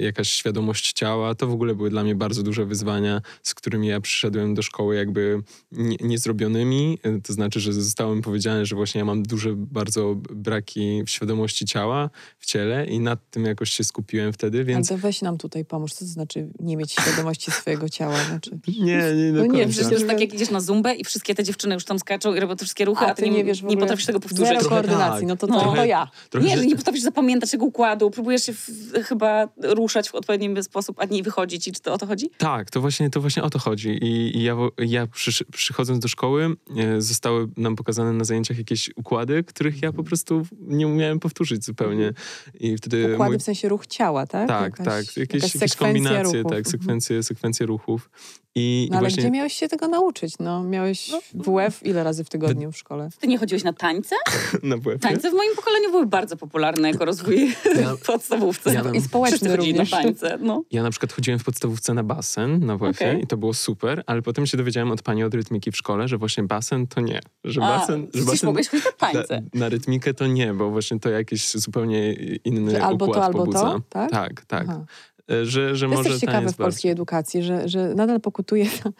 jakaś świadomość ciała. To w ogóle były dla mnie bardzo duże wyzwania, z którymi ja przyszedłem do szkoły jakby nie, niezrobionymi. E, to znaczy, że zostało mi powiedziane, że właśnie ja mam duże bardzo braki w świadomości ciała, w ciele i nad tym jakoś się skupiłem wtedy, więc... Ale to weź nam tutaj pomóż. Co to znaczy nie mieć świadomości swojego ciała? Znaczy... *laughs* Nie, nie do No nie, końca. przecież tak, jak idziesz na zumbę i wszystkie te dziewczyny już tam skaczą i robią te wszystkie ruchy, A a ty, nie, nie wiesz nie potrafisz tego powtórzyć. Zero Trochę koordynacji, tak. no to, No. to, to ja. Trochę, Nie, że- że nie potrafisz zapamiętać tego układu, próbujesz się w, chyba ruszać w odpowiedni sposób, a nie wychodzić i czy to o to chodzi? Tak, to właśnie, to właśnie o to chodzi. I, i ja, ja przysz, przychodząc do szkoły, e, zostały nam pokazane na zajęciach jakieś układy, których ja po prostu nie umiałem powtórzyć zupełnie. I wtedy Układy mój, w sensie ruch ciała, tak? tak, tak, jakieś, jakieś kombinacje, ruchów. tak, Mhm. sekwencje, sekwencje ruchów. I, No i ale właśnie gdzie miałeś się tego nauczyć? No, miałeś WF ile razy w tygodniu w szkole? Ty nie chodziłeś na tańce? *laughs* na WF-ie. Tańce w moim pokoleniu były bardzo popularne jako rozwój Ja- *laughs* w podstawówce. ja- I chodzili również. na tańce, no. Ja na przykład chodziłem w podstawówce na basen na WF-ie Okej. i to było super, ale potem się dowiedziałem od pani od rytmiki w szkole, że właśnie basen to nie. Że A, basen, że przecież basen mogłeś chodzić na tańce. na, na rytmikę to nie, bo właśnie to jakiś zupełnie inny Że albo to, układ albo to, pobudza. tak? Tak, tak. Aha. E, Że, że To jest może też ciekawe w polskiej edukacji, że, że nadal pokutuje ta,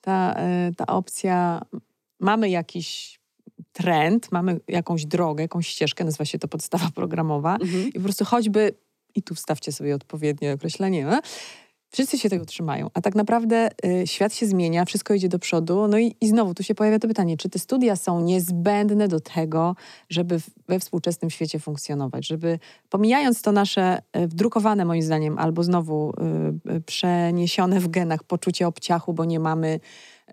ta, e, ta opcja, mamy jakiś trend, mamy jakąś drogę, jakąś ścieżkę, nazywa się to podstawa programowa Mhm. i po prostu choćby, i tu wstawcie sobie odpowiednie określenie, no, wszyscy się tego trzymają, a tak naprawdę y, świat się zmienia, wszystko idzie do przodu, no i, i znowu tu się pojawia to pytanie, czy te studia są niezbędne do tego, żeby w, we współczesnym świecie funkcjonować, żeby pomijając to nasze y, wdrukowane moim zdaniem, albo znowu y, y, przeniesione w genach poczucie obciachu, bo nie mamy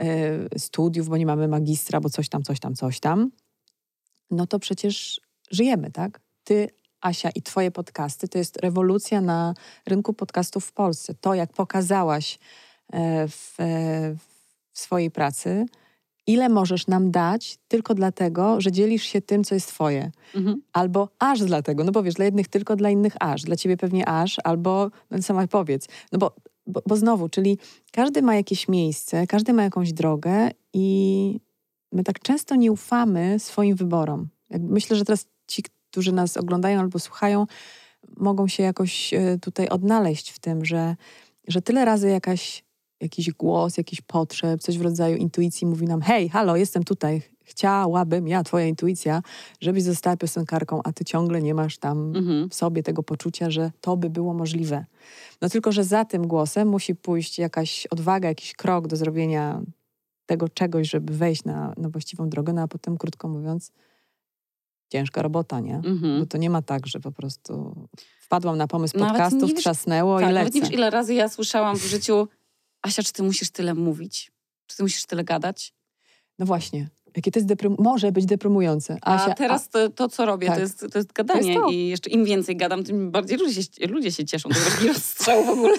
y, studiów, bo nie mamy magistra, bo coś tam, coś tam, coś tam, no to przecież żyjemy, tak? Ty, Asia, i twoje podcasty to jest rewolucja na rynku podcastów w Polsce. To, jak pokazałaś e, w, e, w swojej pracy, ile możesz nam dać tylko dlatego, że dzielisz się tym, co jest twoje. Mhm. Albo aż dlatego, no bo wiesz, dla jednych tylko, dla innych aż. Dla ciebie pewnie aż, albo no sama powiedz. No bo, bo, bo znowu, czyli każdy ma jakieś miejsce, każdy ma jakąś drogę i my tak często nie ufamy swoim wyborom. Myślę, że teraz ci, którzy nas oglądają albo słuchają, mogą się jakoś e, tutaj odnaleźć w tym, że, że tyle razy jakaś, jakiś głos, jakiś potrzeb, coś w rodzaju intuicji mówi nam hej, halo, jestem tutaj, chciałabym, ja, twoja intuicja, żebyś została piosenkarką, a ty ciągle nie masz tam Mhm. w sobie tego poczucia, że to by było możliwe. No tylko, że za tym głosem musi pójść jakaś odwaga, jakiś krok do zrobienia tego czegoś, żeby wejść na, na właściwą drogę, no a potem, krótko mówiąc, ciężka robota, nie? Mhm. Bo to nie ma tak, że po prostu wpadłam na pomysł Nawet podcastów, nie wiesz- trzasnęło Tak, i nawet nie lecę. wiesz, ile razy ja słyszałam w życiu, Asia, czy ty musisz tyle mówić? Czy ty musisz tyle gadać? No właśnie. Jakie to jest może być deprymujące. Asia, a teraz to, to co robię, Tak. to, jest, to jest gadanie. To jest to. I jeszcze im więcej gadam, tym bardziej ludzie się, ludzie się cieszą. To jest taki rozstrzał w ogóle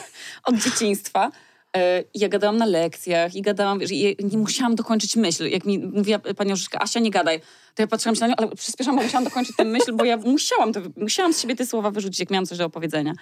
od dzieciństwa. E, Ja gadałam na lekcjach i gadałam, wiesz, i nie musiałam dokończyć myśl. Jak mi mówiła pani Orzeszka, Asia, nie gadaj. To ja patrzyłam się na nią, ale przyspieszam, bo musiałam dokończyć tę myśl, bo ja musiałam, to, musiałam z siebie te słowa wyrzucić, jak miałam coś do opowiedzenia.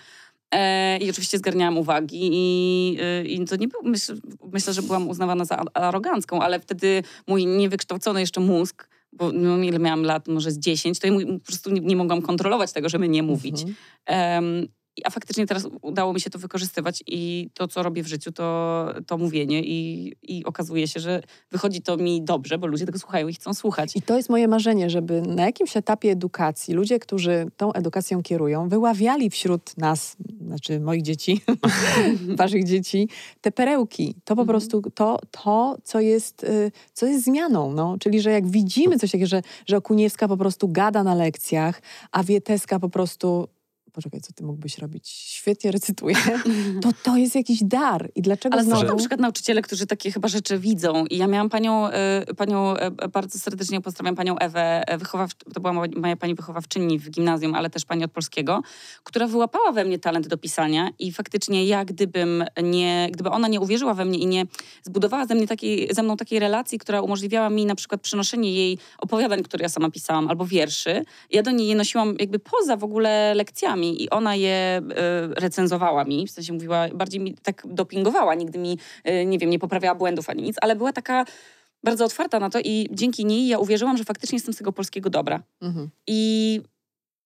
E, I oczywiście zgarniałam uwagi i, y, i to nie było, myśl, myślę, że byłam uznawana za arogancką, ale wtedy mój niewykształcony jeszcze mózg, bo no, ile miałam lat, może z 10, to ja po prostu nie, nie mogłam kontrolować tego, żeby nie mówić. Mhm. A faktycznie teraz udało mi się to wykorzystywać i to, co robię w życiu, to, to mówienie i, i okazuje się, że wychodzi to mi dobrze, bo ludzie tego słuchają i chcą słuchać. I to jest moje marzenie, żeby na jakimś etapie edukacji ludzie, którzy tą edukacją kierują, wyławiali wśród nas, znaczy moich dzieci, *laughs* waszych dzieci, te perełki. To po Mhm. prostu to, to co, jest, y, co jest zmianą. No? Czyli, że jak widzimy coś takiego, że, że Okuniewska po prostu gada na lekcjach, a Wieteska po prostu poczekaj, co ty mógłbyś robić? Świetnie recytuje. *laughs* To to jest jakiś dar. I dlaczego Ale są znowu... na przykład nauczyciele, którzy takie chyba rzeczy widzą. I ja miałam panią, e, panią e, bardzo serdecznie pozdrawiam panią Ewę, e, wychowaw, to była moja- pani wychowawczyni w gimnazjum, ale też pani od polskiego, która wyłapała we mnie talent do pisania i faktycznie ja, gdybym nie, gdyby ona nie uwierzyła we mnie i nie zbudowała ze, mnie takiej, ze mną takiej relacji, która umożliwiała mi na przykład przenoszenie jej opowiadań, które ja sama pisałam, albo wierszy, ja do niej je nosiłam jakby poza w ogóle lekcjami i ona je e, recenzowała mi, w sensie mówiła, bardziej mi tak dopingowała, nigdy mi, e, nie wiem, nie poprawiała błędów ani nic, ale była taka bardzo otwarta na to i dzięki niej ja uwierzyłam, że faktycznie jestem z tego polskiego dobra. Mhm. I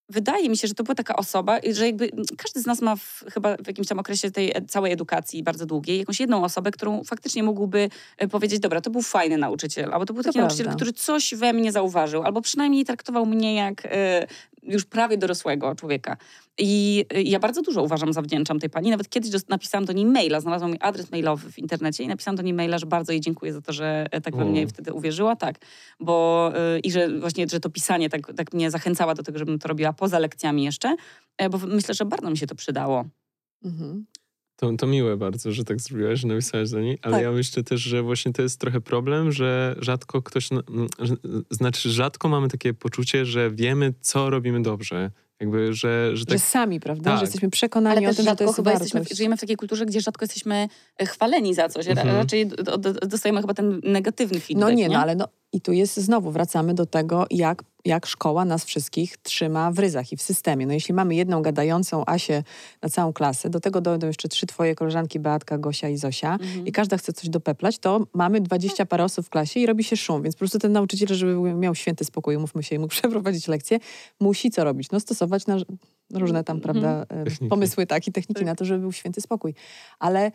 wydaje mi się, że to była taka osoba, że jakby każdy z nas ma w, chyba w jakimś tam okresie tej e- całej edukacji bardzo długiej jakąś jedną osobę, którą faktycznie mógłby powiedzieć, dobra, to był fajny nauczyciel, albo to był To taki nauczyciel, prawda. który coś we mnie zauważył, albo przynajmniej traktował mnie jak już prawie dorosłego człowieka. I e, ja bardzo dużo uważam, zawdzięczam tej pani. Nawet kiedyś napisałam do niej maila, znalazłam jej adres mailowy w internecie i napisałam do niej maila, że bardzo jej dziękuję za to, że e, tak we mnie wtedy uwierzyła, tak. Bo e, i że właśnie, że to pisanie tak, tak mnie zachęcała do tego, żebym to robiła poza lekcjami jeszcze, e, bo myślę, że bardzo mi się to przydało. Mhm. To, to miłe bardzo, że tak zrobiłaś, że napisałaś do niej, ale Tak. ja myślę też, że właśnie to jest trochę problem, że rzadko ktoś, że- znaczy rzadko mamy takie poczucie, że wiemy, co robimy dobrze. Jakby, że, że tak... Że sami, prawda? Tak. Że jesteśmy przekonani Ale o tym, że to jest chyba wartość. jesteśmy, żyjemy w takiej kulturze, gdzie rzadko jesteśmy e, chwaleni za coś. Mhm. Raczej dostajemy chyba ten negatywny feedback. No nie, no ale no, i tu jest znowu, wracamy do tego, jak, jak szkoła nas wszystkich trzyma w ryzach i w systemie. No jeśli mamy jedną gadającą Asię na całą klasę, do tego dojdą jeszcze trzy twoje koleżanki, Beatka, Gosia i Zosia Mhm. i każda chce coś dopeplać, to mamy dwadzieścia parę osób w klasie i robi się szum, więc po prostu ten nauczyciel, żeby miał święty spokój, mówmy się, i mógł *laughs* przeprowadzić lekcję, musi co robić? No stosować na różne tam, prawda, e, Techniki. pomysły tak i techniki Tak. na to, żeby był święty spokój. Ale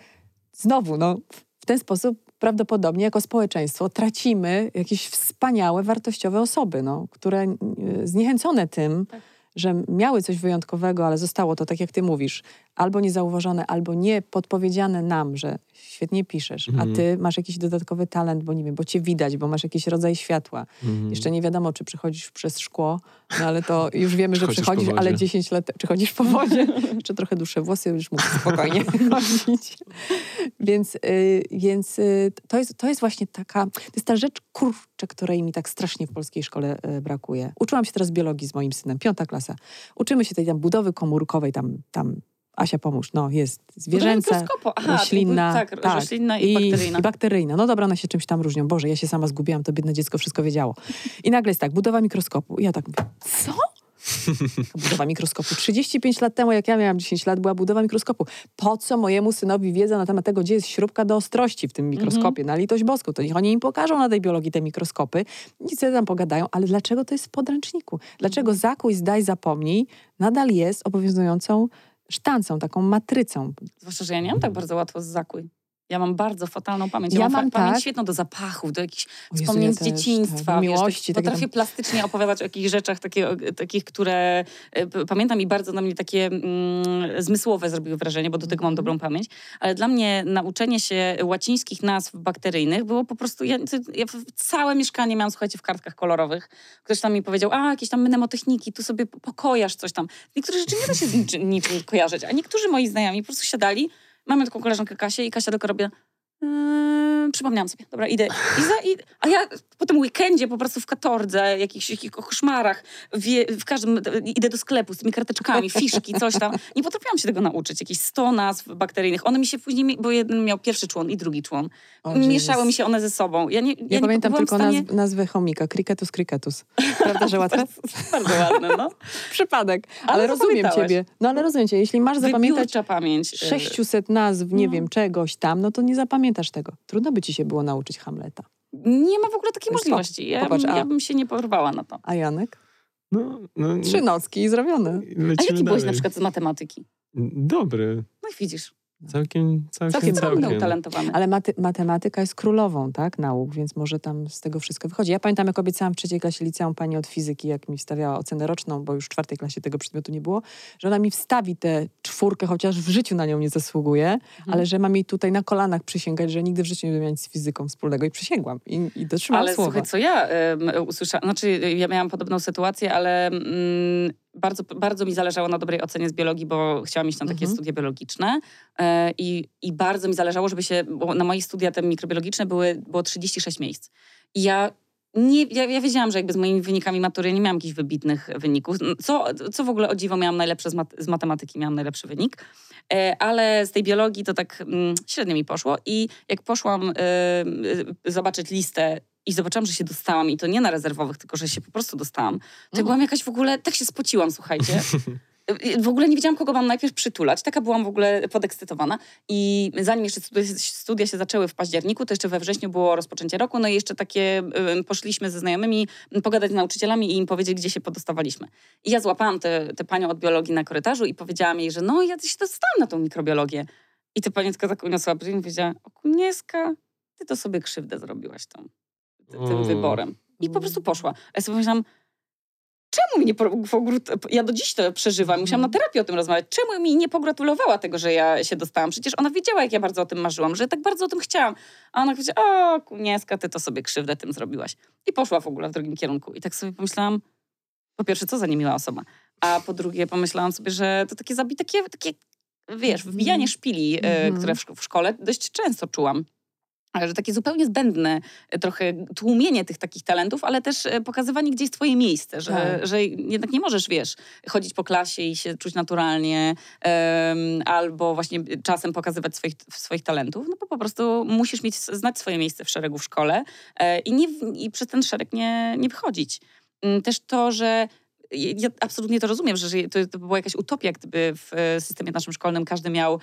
znowu, no, w ten sposób prawdopodobnie jako społeczeństwo tracimy jakieś wspaniałe, wartościowe osoby, no, które e, zniechęcone tym, Tak. Że miały coś wyjątkowego, ale zostało to, tak jak ty mówisz, albo niezauważone, albo nie podpowiedziane nam, że świetnie piszesz, Mhm. a ty masz jakiś dodatkowy talent, bo nie wiem, bo cię widać, bo masz jakiś rodzaj światła. Mhm. Jeszcze nie wiadomo, czy przechodzisz przez szkło, no ale to już wiemy, że Chodzisz po przechodzisz, wodzie. ale 10 lat, czy chodzisz po wodzie, *laughs* jeszcze trochę dłuższe włosy, już mógł spokojnie *laughs* chodzić. Więc, y, więc y, to, jest, to jest właśnie taka, to jest ta rzecz, kurczę, której mi tak strasznie w polskiej szkole y, brakuje. Uczyłam się teraz biologii z moim synem, piąta klasa. Uczymy się tej tam budowy komórkowej, tam, tam Asia pomóż, no jest zwierzęca. Aha, roślinna, tak, roślinna i, bakteryjna. i bakteryjna. No dobra, one się czymś tam różnią. Boże, ja się sama zgubiłam, to biedne dziecko wszystko wiedziało. I nagle jest tak, budowa mikroskopu. I ja tak mówię, co? *laughs* Budowa mikroskopu. 35 lat temu, jak ja miałam 10 lat, była budowa mikroskopu. Po co mojemu synowi wiedza na temat tego, gdzie jest śrubka do ostrości w tym mikroskopie? Na litość boską. To niech oni im pokażą na tej biologii te mikroskopy. Nic tam pogadają, ale dlaczego to jest w podręczniku? Dlaczego zakuj, zdaj, zapomnij nadal jest obowiązującą sztancą, taką matrycą? Zwłaszcza, że ja nie mam tak bardzo łatwo z zakuj. Ja mam bardzo fatalną pamięć. Ja Ja, mam, mam fa- pamięć tak. świetną do zapachów, do jakichś Jezu, wspomnień ja z też, dzieciństwa. tak, wiesz, miłości, tak, takie potrafię plastycznie opowiadać o jakichś rzeczach takie, takich, które p- pamiętam i bardzo na mnie takie mm, zmysłowe zrobiły wrażenie, bo do tego mam Mhm. dobrą pamięć. Ale dla mnie nauczenie się łacińskich nazw bakteryjnych było po prostu... Ja, ja całe mieszkanie miałam, słuchajcie, w kartkach kolorowych. Ktoś tam mi powiedział, a jakieś tam mnemotechniki, tu sobie pokojasz coś tam. Niektóre rzeczy nie da się z niczym, niczym kojarzyć, a niektórzy moi znajomi po prostu siadali, mamy taką koleżankę Kasię i Kasia tylko robi Yy, przypomniałam sobie, dobra, idę. I za, i, a ja po tym weekendzie po prostu w katordze, jakichś, jakichś koszmarach, wie, w każdym, idę do sklepu z tymi karteczkami, fiszki, coś tam. Nie potrafiłam się tego nauczyć. Jakieś 100 nazw bakteryjnych. One mi się później, bo jeden miał pierwszy człon i drugi człon. O, Mieszały mi się one ze sobą. Ja, nie, ja, Ja, nie pamiętam w tylko stanie... nazw, nazwę chomika. Cricketus cricketus. Prawda, że *laughs* łatwe? Bardzo ładne, no. *laughs* Przypadek. Ale, Ale rozumiem ciebie. No ale rozumiem cię. Jeśli masz zapamiętać Wybiórcza pamięć. yy, 600 nazw, nie No. wiem, czegoś tam, no to nie zapamiętasz tego. Trudno by ci się było nauczyć Hamleta. Nie ma w ogóle takiej jest możliwości. Ja, Popatrz, a- ja bym się nie porwała na to. A Janek? No, no, Trzy nocki i zrobione. A jaki byłeś dalej. na przykład z matematyki? Dobry. No i widzisz, Całkiem, całkiem, Całkiem całkiem. utalentowany. Ale maty matematyka jest królową, tak, nauk, więc może tam z tego wszystko wychodzi. Ja pamiętam, jak obiecałam w trzeciej klasie liceum pani od fizyki, jak mi wstawiała ocenę roczną, bo już w czwartej klasie tego przedmiotu nie było, że ona mi wstawi tę czwórkę, chociaż w życiu na nią nie zasługuje, Mhm. ale że mam jej tutaj na kolanach przysięgać, że nigdy w życiu nie będę miała nic z fizyką wspólnego i przysięgłam. I, i dotrzymałam Ale słowa. słuchaj, co ja um, usłyszałam, znaczy ja miałam podobną sytuację, ale mm, bardzo, bardzo mi zależało na dobrej ocenie z biologii, bo chciałam iść na takie Mhm. studia biologiczne e, i, i bardzo mi zależało, żeby się, bo na moje studia te mikrobiologiczne były, było 36 miejsc. I ja nie, ja, ja wiedziałam, że jakby z moimi wynikami matury nie miałam jakichś wybitnych wyników. Co, co w ogóle o dziwo miałam najlepsze z, mat, z matematyki, miałam najlepszy wynik. E, ale z tej biologii to tak mm, średnio mi poszło i jak poszłam e, zobaczyć listę i zobaczyłam, że się dostałam i to nie na rezerwowych, tylko że się po prostu dostałam, to ja Mhm. byłam jakaś w ogóle, tak się spociłam, słuchajcie. *laughs* W ogóle nie wiedziałam, kogo mam najpierw przytulać. Taka byłam w ogóle podekscytowana. I zanim jeszcze studia, studia się zaczęły w październiku, to jeszcze we wrześniu było rozpoczęcie roku. No i jeszcze takie y, poszliśmy ze znajomymi pogadać z nauczycielami i im powiedzieć, gdzie się podostawaliśmy. I ja złapałam tę panią od biologii na korytarzu i powiedziałam jej, że no ja się dostałam na tą mikrobiologię. I ta pani tylko tak uniosła brwi i powiedziała, Okunieska, ty to sobie krzywdę zrobiłaś tą, tym O. wyborem. I po prostu poszła. A ja sobie pomyślałam, czemu mi nie po- pogru- Ja do dziś to przeżywam. Musiałam na terapii o tym rozmawiać. Czemu mi nie pogratulowała tego, że ja się dostałam? Przecież ona wiedziała, jak ja bardzo o tym marzyłam, że tak bardzo o tym chciałam. A ona powiedziała, o, Kunieska, ty to sobie krzywdę tym zrobiłaś. I poszła w ogóle w drugim kierunku. I tak sobie pomyślałam, po pierwsze, co za niemiła osoba. A po drugie, pomyślałam sobie, że to takie zabi, takie, takie wiesz, wbijanie szpili, e, Mhm. które w szkole dość często czułam. Że takie zupełnie zbędne e, trochę tłumienie tych takich talentów, ale też e, pokazywanie, gdzie jest twoje miejsce, że, Tak. że jednak nie możesz, wiesz, chodzić po klasie i się czuć naturalnie, em, albo właśnie czasem pokazywać swoich, swoich talentów, no bo po prostu musisz mieć, znać swoje miejsce w szeregu w szkole e, i, nie, i przez ten szereg nie, nie wychodzić. Mm, Też to, że ja absolutnie to rozumiem, że że to, była jakaś utopia, gdyby w e, systemie naszym szkolnym każdy miał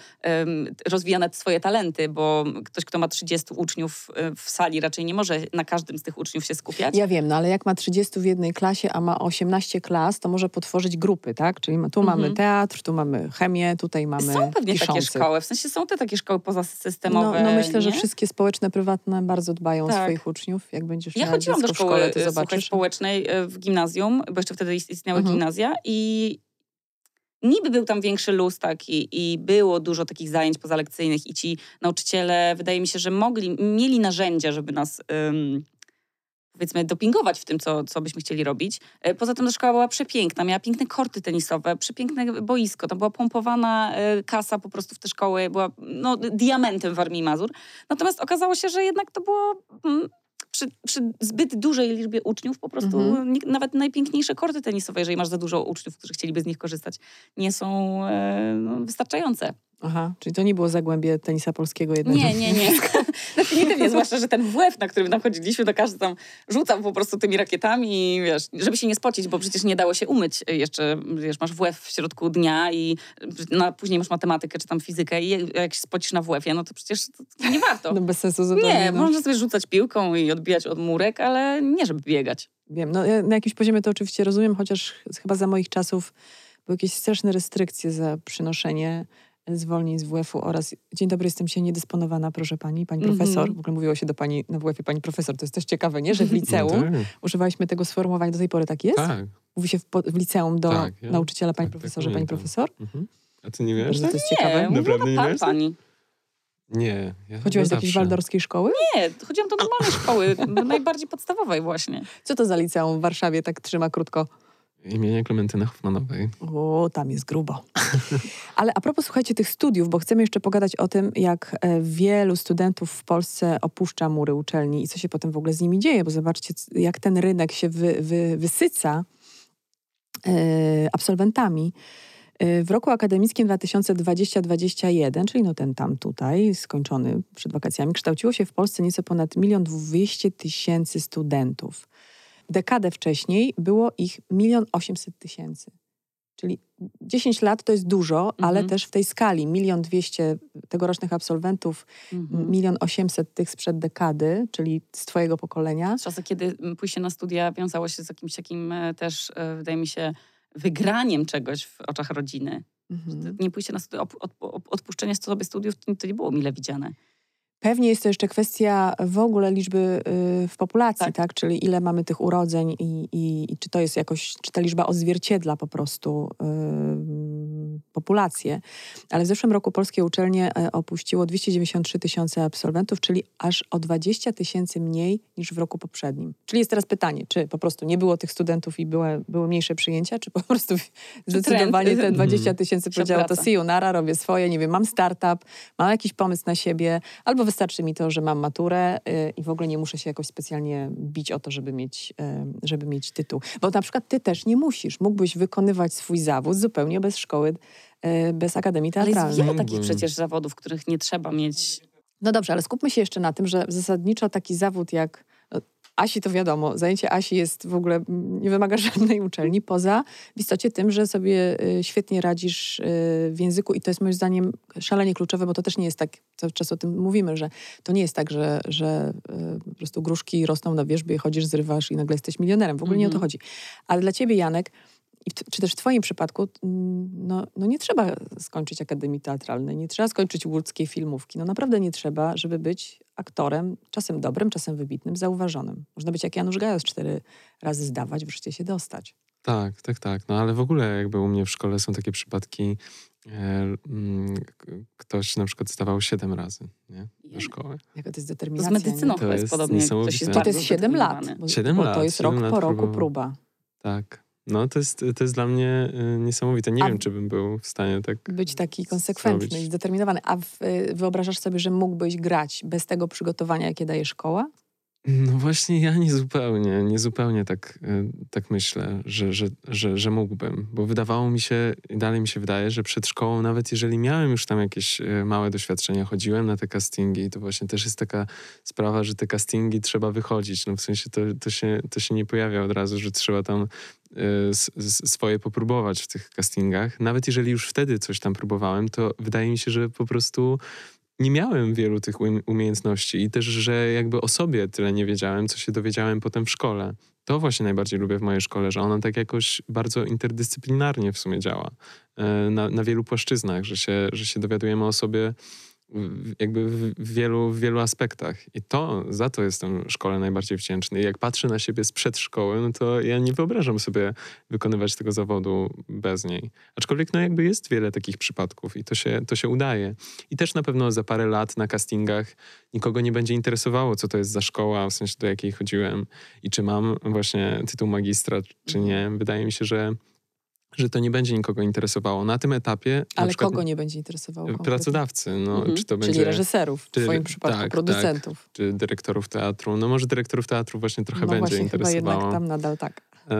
rozwijane swoje talenty, bo ktoś, kto ma 30 uczniów e, w sali raczej nie może na każdym z tych uczniów się skupiać. Ja wiem, no ale jak ma 30 w jednej klasie, a ma 18 klas, to może potworzyć grupy, tak? Czyli tu Mhm. mamy teatr, tu mamy chemię, tutaj mamy Są pewnie takie szkoły, w sensie są te takie szkoły No, pozasystemowe. no myślę, że nie? wszystkie społeczne, prywatne bardzo dbają o Tak. swoich uczniów. Jak będziesz Ja miała chodziłam do szkoły szkole, to e, zobaczysz. społecznej w gimnazjum, bo jeszcze wtedy istniały Mhm. gimnazja i niby był tam większy luz taki i było dużo takich zajęć pozalekcyjnych i ci nauczyciele, wydaje mi się, że mogli, mieli narzędzia, żeby nas... ym, powiedzmy, dopingować w tym, co, co byśmy chcieli robić. E, Poza tym ta szkoła była przepiękna, miała piękne korty tenisowe, przepiękne boisko, tam była pompowana e, kasa po prostu w te szkoły, była no, diamentem w Armii Mazur. Natomiast okazało się, że jednak to było mm, przy, przy zbyt dużej liczbie uczniów po prostu Mhm. nawet najpiękniejsze korty tenisowe, jeżeli masz za dużo uczniów, którzy chcieliby z nich korzystać, nie są e, no, wystarczające. Aha, czyli to nie było zagłębie tenisa polskiego jednego. Nie, nie, nie. *laughs* Definitywnie, zwłaszcza, że ten WF, na którym tam chodziliśmy, to każdy tam rzucał po prostu tymi rakietami i wiesz, żeby się nie spocić, bo przecież nie dało się umyć jeszcze, wiesz, masz WF w środku dnia i no, później masz matematykę czy tam fizykę i jak się spocisz na WF-ie, no to przecież to nie warto. No bez sensu zupełnie. Nie, no. można sobie rzucać piłką i odbijać od murek, ale nie żeby biegać. Wiem, no ja na jakimś poziomie to oczywiście rozumiem, chociaż chyba za moich czasów były jakieś straszne restrykcje za przynoszenie zwolnień z WF-u oraz dzień dobry, jestem dzisiaj niedysponowana, proszę pani, pani Mhm. profesor. W ogóle mówiło się do pani na WF-ie pani profesor. To jest też ciekawe, nie? Że w *laughs* No liceum tak, używaliśmy tego sformułowania. Do tej pory tak jest? tak. Mówi się w, w liceum do Tak, ja- nauczyciela pani tak, tak profesorze, pani pamiętam. profesor. Mhm. A ty nie wiesz? Bardzo to jest Nie, ciekawe. Naprawdę nie pan, miałeś? pani. Nie. Ja Chodziłaś do jakiejś waldorskiej szkoły? Nie, chodziłam do normalnej szkoły, najbardziej podstawowej właśnie. Co to za liceum w Warszawie tak trzyma krótko? Imienia Klementyny Hoffmanowej. O, tam jest grubo. *laughs* Ale a propos, słuchajcie, tych studiów, bo chcemy jeszcze pogadać o tym, jak e, wielu studentów w Polsce opuszcza mury uczelni i co się potem w ogóle z nimi dzieje, bo zobaczcie, jak ten rynek się wy, wy, wysyca e, absolwentami. E, W roku akademickim 2020-2021, czyli no ten tam tutaj, skończony przed wakacjami, kształciło się w Polsce nieco ponad milion dwieście tysięcy studentów. Dekadę wcześniej było ich milion osiemset tysięcy. Czyli 10 lat to jest dużo, ale Mhm. też w tej skali milion dwieście tegorocznych absolwentów, Mhm. milion osiemset tych sprzed dekady, czyli z twojego pokolenia. Czasy, kiedy mm, pójście na studia wiązało się z jakimś takim e, też, e, wydaje mi się, wygraniem czegoś w oczach rodziny. Mhm. Nie pójście na studia, odpuszczenie sobie studiów, to nie było mile widziane. Pewnie jest to jeszcze kwestia w ogóle liczby y, w populacji, tak. Tak. Czyli ile mamy tych urodzeń i, i, i czy to jest jakoś, czy ta liczba odzwierciedla po prostu populację. Ale w zeszłym roku polskie uczelnie e, opuściło 293 tysiące absolwentów, czyli aż o 20 tysięcy mniej niż w roku poprzednim. Czyli jest teraz pytanie, czy po prostu nie było tych studentów i były, były mniejsze przyjęcia, czy po *laughs* prostu zdecydowanie te 20 tysięcy powiedziało to see you, nara, robię swoje, nie wiem, mam startup, mam jakiś pomysł na siebie, albo wystarczy mi to, że mam maturę y, i w ogóle nie muszę się jakoś specjalnie bić o to, żeby mieć, y, żeby mieć tytuł. Bo na przykład ty też nie musisz. Mógłbyś wykonywać swój zawód zupełnie bez szkoły, bez akademii Ale jest teatralnej. wiele takich przecież zawodów, których nie trzeba mieć. No dobrze, ale skupmy się jeszcze na tym, że zasadniczo taki zawód jak no, Asi to wiadomo, zajęcie Asi jest w ogóle, nie wymaga *laughs* żadnej uczelni, poza w istocie tym, że sobie y, świetnie radzisz y, w języku i to jest moim zdaniem szalenie kluczowe, bo to też nie jest tak, cały czas o tym mówimy, że to nie jest tak, że, że y, po prostu gruszki rosną na wierzbie, chodzisz, zrywasz i nagle jesteś milionerem. W ogóle nie o to Mhm. chodzi. Ale dla ciebie, Janek, i w, czy też w twoim przypadku, mm, no, no nie trzeba skończyć Akademii Teatralnej, nie trzeba skończyć łódzkiej filmówki. No naprawdę nie trzeba, żeby być aktorem, czasem dobrym, czasem wybitnym, zauważonym. Można być jak Janusz Gajos, cztery razy zdawać, wreszcie się dostać. Tak, tak, tak. No ale w ogóle jakby u mnie w szkole są takie przypadki, e, mm, ktoś na przykład zdawał siedem razy nie? do szkoły. Jaka to jest To z determinacja. medycyną? To jest jest podobnie. To jest 7 lat, zdeterminowany. bo, Siedem bo lat, to jest rok po roku próba. Tak. No to jest, to jest dla mnie y, niesamowite. Nie A- wiem, czy bym był w stanie tak... Być taki konsekwentny zrobić. i zdeterminowany. A y, wyobrażasz sobie, że mógłbyś grać bez tego przygotowania, jakie daje szkoła? No właśnie ja nie zupełnie, nie zupełnie tak, y, tak myślę, że, że, że, że mógłbym, bo wydawało mi się, dalej mi się wydaje, że przed szkołą, nawet jeżeli miałem już tam jakieś y, małe doświadczenia, chodziłem na te castingi, to właśnie też jest taka sprawa, że te castingi trzeba wychodzić, no w sensie to, to, się, to się nie pojawia od razu, że trzeba tam s- swoje popróbować w tych castingach. Nawet jeżeli już wtedy coś tam próbowałem, to wydaje mi się, że po prostu nie miałem wielu tych um- umiejętności i też, że jakby o sobie tyle nie wiedziałem, co się dowiedziałem potem w szkole. To właśnie najbardziej lubię w mojej szkole, że ona tak jakoś bardzo interdyscyplinarnie w sumie działa. e, Na, na wielu płaszczyznach, że się, że się dowiadujemy o sobie jakby w wielu, w wielu aspektach. I to, za to jestem szkole najbardziej wdzięczny. I jak patrzę na siebie sprzed szkoły, no to ja nie wyobrażam sobie wykonywać tego zawodu bez niej. Aczkolwiek no jakby jest wiele takich przypadków i to się, to się udaje. I też na pewno za parę lat na castingach nikogo nie będzie interesowało, co to jest za szkoła, w sensie do jakiej chodziłem i czy mam właśnie tytuł magistra, czy nie. Wydaje mi się, że, że to nie będzie nikogo interesowało. Na tym etapie Ale przykład kogo nie będzie interesowało? konkretnie? pracodawcy, no, Mhm. czy to Czyli będzie... reżyserów, w czy- twoim przypadku, tak, producentów. czy dyrektorów teatru. No może dyrektorów teatru właśnie trochę no będzie właśnie, chyba interesowało. jednak tam nadal tak. E,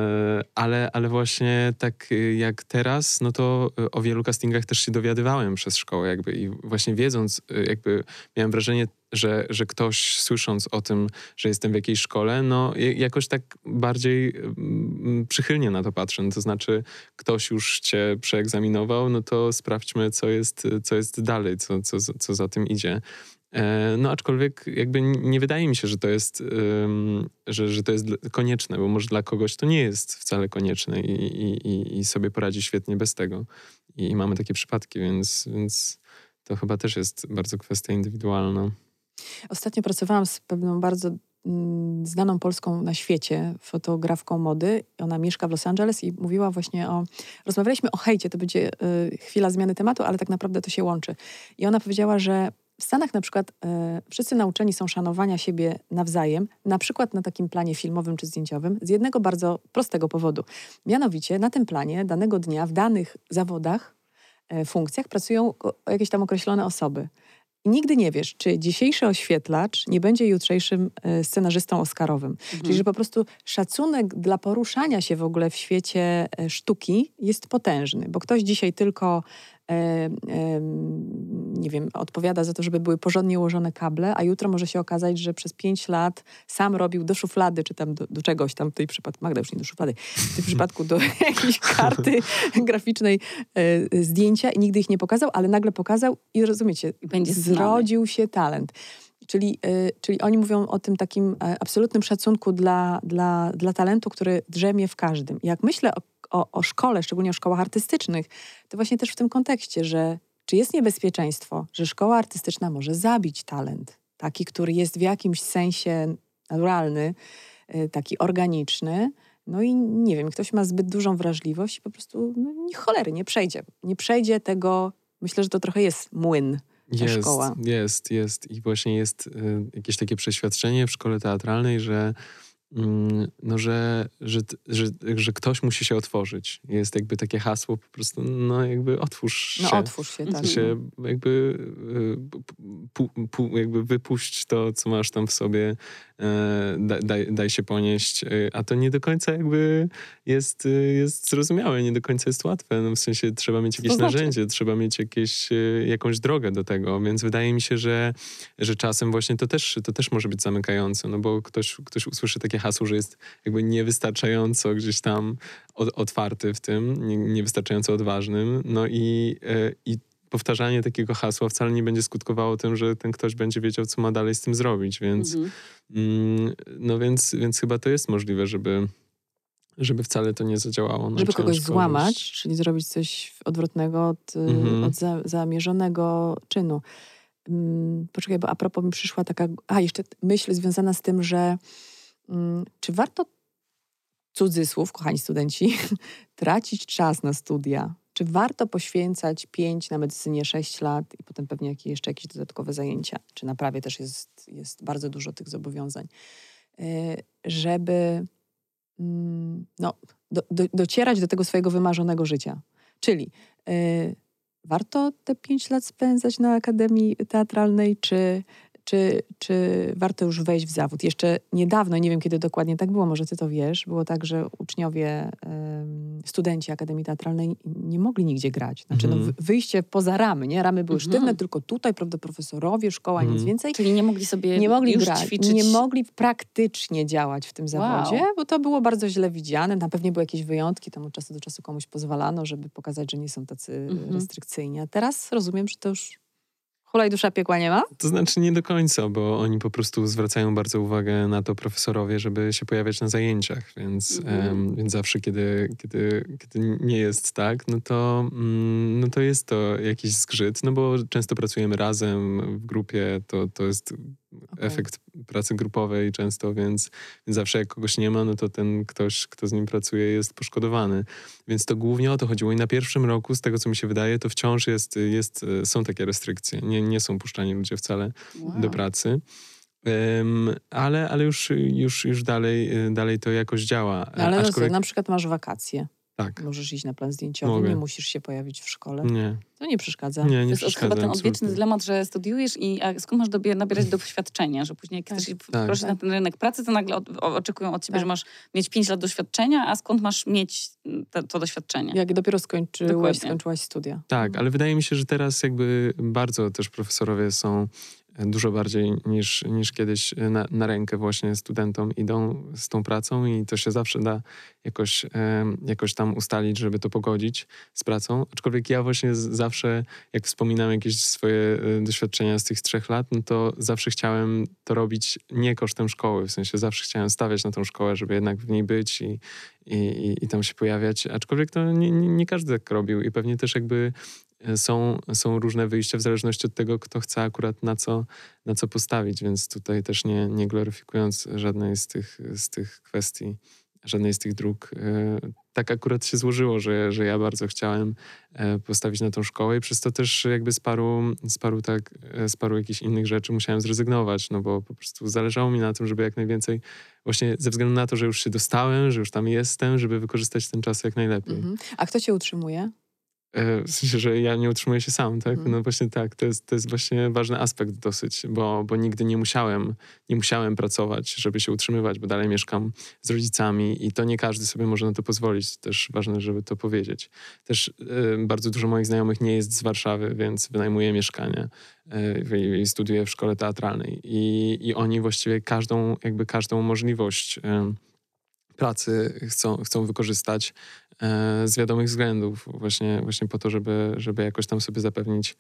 ale, ale właśnie tak y, jak teraz, no to y, o wielu castingach też się dowiadywałem przez szkołę jakby i właśnie wiedząc, y, jakby miałem wrażenie, że, że ktoś słysząc o tym, że jestem w jakiejś szkole, no jakoś tak bardziej mm, przychylnie na to patrzę. To znaczy ktoś już cię przeegzaminował, no to sprawdźmy, co jest, co jest dalej, co, co, co za tym idzie. E, No aczkolwiek jakby nie wydaje mi się, że to jest, że, że to jest konieczne, bo może dla kogoś to nie jest wcale konieczne i, i- i sobie poradzi świetnie bez tego. I mamy takie przypadki, więc, więc to chyba też jest bardzo kwestia indywidualna. Ostatnio pracowałam z pewną bardzo mm, znaną Polską na świecie fotografką mody. Ona mieszka w Los Angeles i mówiła właśnie o... Rozmawialiśmy o hejcie, to będzie y, chwila zmiany tematu, ale tak naprawdę to się łączy. I ona powiedziała, że w Stanach na przykład y, wszyscy nauczeni są szanowania siebie nawzajem, na przykład na takim planie filmowym czy zdjęciowym, z jednego bardzo prostego powodu. Mianowicie na tym planie danego dnia w danych zawodach, y, funkcjach pracują jakieś tam określone osoby. I nigdy nie wiesz, czy dzisiejszy oświetlacz nie będzie jutrzejszym e, scenarzystą oscarowym. Czyli, że po prostu szacunek dla poruszania się w ogóle w świecie e, sztuki jest potężny, bo ktoś dzisiaj tylko, nie wiem, odpowiada za to, żeby były porządnie ułożone kable, a jutro może się okazać, że przez pięć lat sam robił do szuflady, czy tam do, do czegoś tam, w tej przypadku, Magda już nie do szuflady, w tym przypadku do *laughs* jakiejś karty *laughs* graficznej e, zdjęcia i nigdy ich nie pokazał, ale nagle pokazał i rozumiecie, będzie znany. zrodził się talent. Czyli, czyli oni mówią o tym takim e, absolutnym szacunku dla, dla, dla talentu, który drzemie w każdym. Jak myślę o, o, o szkole, szczególnie o szkołach artystycznych, to właśnie też w tym kontekście, że czy jest niebezpieczeństwo, że szkoła artystyczna może zabić talent, taki, który jest w jakimś sensie naturalny, y, taki organiczny, no i nie wiem, ktoś ma zbyt dużą wrażliwość i po prostu no, nie cholery, nie przejdzie. Nie przejdzie tego, myślę, że to trochę jest młyn. ta Jest, szkoła. jest, jest. I właśnie jest y, jakieś takie przeświadczenie w szkole teatralnej, że no, że, że, że, że ktoś musi się otworzyć. Jest jakby takie hasło po prostu, no jakby otwórz się. No otwórz się, tak. się jakby, y, pu, pu, jakby wypuść to, co masz tam w sobie, e, daj, daj się ponieść, e, a to nie do końca jakby jest, jest zrozumiałe, nie do końca jest łatwe. No w sensie trzeba mieć jakieś znaczy? narzędzie, trzeba mieć jakieś, jakąś drogę do tego, więc wydaje mi się, że, że czasem właśnie to też, to też może być zamykające, no bo ktoś, ktoś usłyszy takie hasło, że jest jakby niewystarczająco gdzieś tam otwarty w tym, niewystarczająco odważnym, no i, e, i powtarzanie takiego hasła wcale nie będzie skutkowało tym, że ten ktoś będzie wiedział, co ma dalej z tym zrobić, więc mhm. mm, no więc, więc chyba to jest możliwe, żeby żeby wcale to nie zadziałało. Na żeby kogoś złamać, czyli zrobić coś odwrotnego od, mhm. od za, zamierzonego czynu. Hmm, poczekaj, bo a propos mi przyszła taka, a jeszcze myśl związana z tym, że czy warto cudzysłów, kochani studenci, *laughs* tracić czas na studia? Czy warto poświęcać pięć na medycynie sześć lat i potem pewnie jeszcze jakieś dodatkowe zajęcia? Czy na prawie też jest, jest bardzo dużo tych zobowiązań? Y, żeby mm, no, do, do, docierać do tego swojego wymarzonego życia. Czyli y, warto te pięć lat spędzać na Akademii Teatralnej, czy czy, czy warto już wejść w zawód? Jeszcze niedawno, nie wiem kiedy dokładnie tak było, może ty to wiesz, było tak, że uczniowie, studenci Akademii Teatralnej nie mogli nigdzie grać. Znaczy no, mhm. wyjście poza ramy, nie? Ramy były mhm. sztywne, tylko tutaj, prawda, profesorowie, szkoła, mhm. nic więcej. Czyli nie mogli sobie nie mogli już grać, ćwiczyć. Nie mogli praktycznie działać w tym zawodzie, wow. bo to było bardzo źle widziane. Na pewno były jakieś wyjątki, tam od czasu do czasu komuś pozwalano, żeby pokazać, że nie są tacy mhm. restrykcyjni. A teraz rozumiem, że to już Hulaj dusza piekła nie ma? To znaczy nie do końca, bo oni po prostu zwracają bardzo uwagę na to profesorowie, żeby się pojawiać na zajęciach, więc, mhm. więc zawsze, kiedy, kiedy, kiedy nie jest tak, no to, mm, no to jest to jakiś zgrzyt, no bo często pracujemy razem w grupie, to, to jest okay. efekt pracy grupowej często, więc, więc zawsze jak kogoś nie ma, no to ten ktoś, kto z nim pracuje, jest poszkodowany. Więc to głównie o to chodziło. I na pierwszym roku, z tego co mi się wydaje, to wciąż jest, jest, są takie restrykcje. Nie, nie są puszczani ludzie wcale wow. do pracy. Um, ale ale już, już, już dalej, dalej to jakoś działa. No ale Aczkolwiek... na przykład masz wakacje. Tak. Możesz iść na plan zdjęciowy, Mogę. nie musisz się pojawić w szkole. Nie. To nie przeszkadza. Nie, nie to jest chyba ten odwieczny dylemat, że studiujesz i a skąd masz dobie, nabierać *laughs* doświadczenia, że później jak tak. chcesz tak. prosić na ten rynek pracy, to nagle od, oczekują od ciebie, tak. że masz mieć 5 lat doświadczenia, a skąd masz mieć to, to doświadczenie? Jak dopiero skończyłaś, skończyłaś studia. Tak, ale wydaje mi się, że teraz jakby bardzo też profesorowie są dużo bardziej niż, niż kiedyś na, na, rękę właśnie studentom idą z tą pracą i to się zawsze da jakoś, jakoś tam ustalić, żeby to pogodzić z pracą. Aczkolwiek ja właśnie zawsze, jak wspominam jakieś swoje e, doświadczenia z tych trzech lat, no to zawsze chciałem to robić nie kosztem szkoły, w sensie zawsze chciałem stawiać na tą szkołę, żeby jednak w niej być i, i, i tam się pojawiać. Aczkolwiek to nie, nie, nie każdy tak robił i pewnie też jakby są, są różne wyjścia w zależności od tego, kto chce akurat na co, na co postawić, więc tutaj też nie, nie gloryfikując żadnej z tych, z tych kwestii, żadnej z tych dróg. E, tak akurat się złożyło, że, że ja bardzo chciałem e, postawić na tą szkołę i przez to też jakby z paru, z paru, tak, e, z paru jakichś innych rzeczy musiałem zrezygnować, no bo po prostu zależało mi na tym, żeby jak najwięcej, właśnie ze względu na to, że już się dostałem, że już tam jestem, żeby wykorzystać ten czas jak najlepiej. Mhm. A kto cię utrzymuje? E, w sensie, że ja nie utrzymuję się sam, tak? Mm. No właśnie tak, to jest, to jest właśnie ważny aspekt dosyć, bo, bo nigdy nie musiałem, nie musiałem pracować, żeby się utrzymywać, bo dalej mieszkam z rodzicami i to nie każdy sobie może na to pozwolić. Też ważne, żeby to powiedzieć. Też y, bardzo dużo moich znajomych nie jest z Warszawy, więc wynajmuję mieszkanie y, i studiuję w szkole teatralnej i, i oni właściwie każdą, jakby każdą możliwość y, pracy chcą, chcą wykorzystać z wiadomych względów, właśnie, właśnie po to, żeby, żeby jakoś tam sobie zapewnić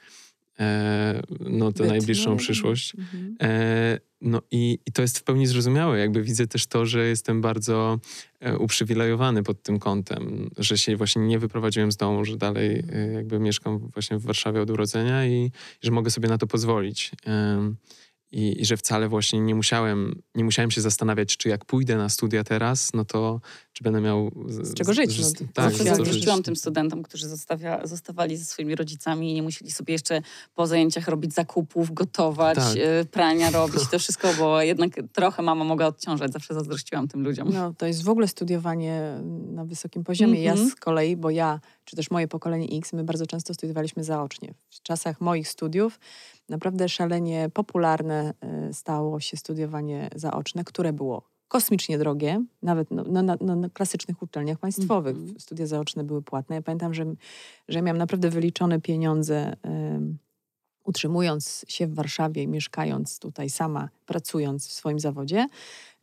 e, no, tę najbliższą no, przyszłość. Mhm. E, no i, i to jest w pełni zrozumiałe. Jakby widzę też to, że jestem bardzo e, uprzywilejowany pod tym kątem, że się właśnie nie wyprowadziłem z domu, że dalej e, jakby mieszkam właśnie w Warszawie od urodzenia i, i że mogę sobie na to pozwolić. I, I, że wcale właśnie nie musiałem, nie musiałem się zastanawiać, czy jak pójdę na studia teraz, no to czy będę miał... Z, z czego żyć. Z, no, tak, Zawsze zazdrościłam tym studentom, którzy zostawia, zostawali ze swoimi rodzicami i nie musieli sobie jeszcze po zajęciach robić zakupów, gotować, tak. y, prania robić, to wszystko, bo jednak trochę mama mogła odciążać. Zawsze zazdrościłam tym ludziom. No, to jest w ogóle studiowanie na wysokim poziomie. Mm -hmm. Ja mhm. z kolei, bo ja, czy też moje pokolenie X, my bardzo często studiowaliśmy zaocznie. W czasach moich studiów naprawdę szalenie popularne y, stało się studiowanie zaoczne, które było kosmicznie drogie, nawet no, no, na, no, na klasycznych uczelniach państwowych. Mm -hmm. Studia zaoczne były płatne. Ja pamiętam, że, że miałam naprawdę wyliczone pieniądze, utrzymując się w Warszawie i mieszkając tutaj sama, pracując w swoim zawodzie.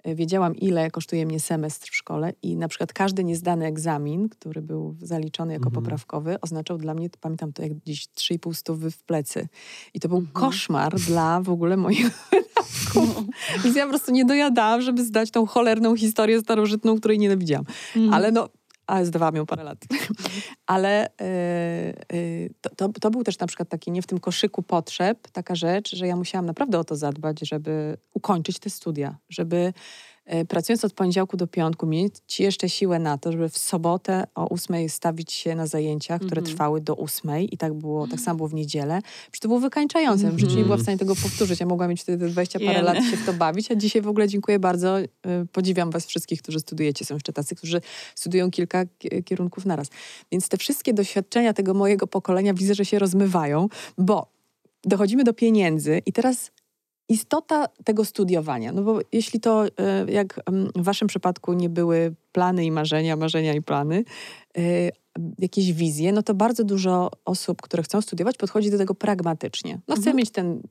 E, wiedziałam, ile kosztuje mnie semestr w szkole i na przykład każdy niezdany egzamin, który był zaliczony jako mhm. poprawkowy, oznaczał dla mnie, pamiętam to jak gdzieś 3,5 stówy w plecy. I to był mhm. koszmar *laughs* dla w ogóle moich wydatków. Więc ja po prostu nie dojadałam, żeby zdać tą cholerną historię starożytną, której nienawidziłam. Mhm. Ale no, ale zdawałam ją parę lat. *laughs* ale yy, yy, to, to, był też na przykład taki, nie w tym koszyku potrzeb, taka rzecz, że ja musiałam naprawdę o to zadbać, żeby ukończyć te studia, żeby E, pracując od poniedziałku do piątku, mieć jeszcze siłę na to, żeby w sobotę o ósmej stawić się na zajęcia, które mm -hmm. trwały do ósmej i tak było, tak samo było w niedzielę. Przecież to było wykańczające. Mm -hmm. W życiu nie była w stanie tego powtórzyć. Ja mogłam mieć wtedy 20 parę lat się w to bawić, a dzisiaj w ogóle dziękuję bardzo. E, podziwiam was wszystkich, którzy studujecie. Są jeszcze tacy, którzy studiują kilka kierunków naraz. Więc te wszystkie doświadczenia tego mojego pokolenia widzę, że się rozmywają, bo dochodzimy do pieniędzy i teraz istota tego studiowania. No bo jeśli to, e, jak w waszym przypadku nie były plany i marzenia, marzenia i plany, e, jakieś wizje, no to bardzo dużo osób, które chcą studiować, podchodzi do tego pragmatycznie. No chcę mhm. mieć ten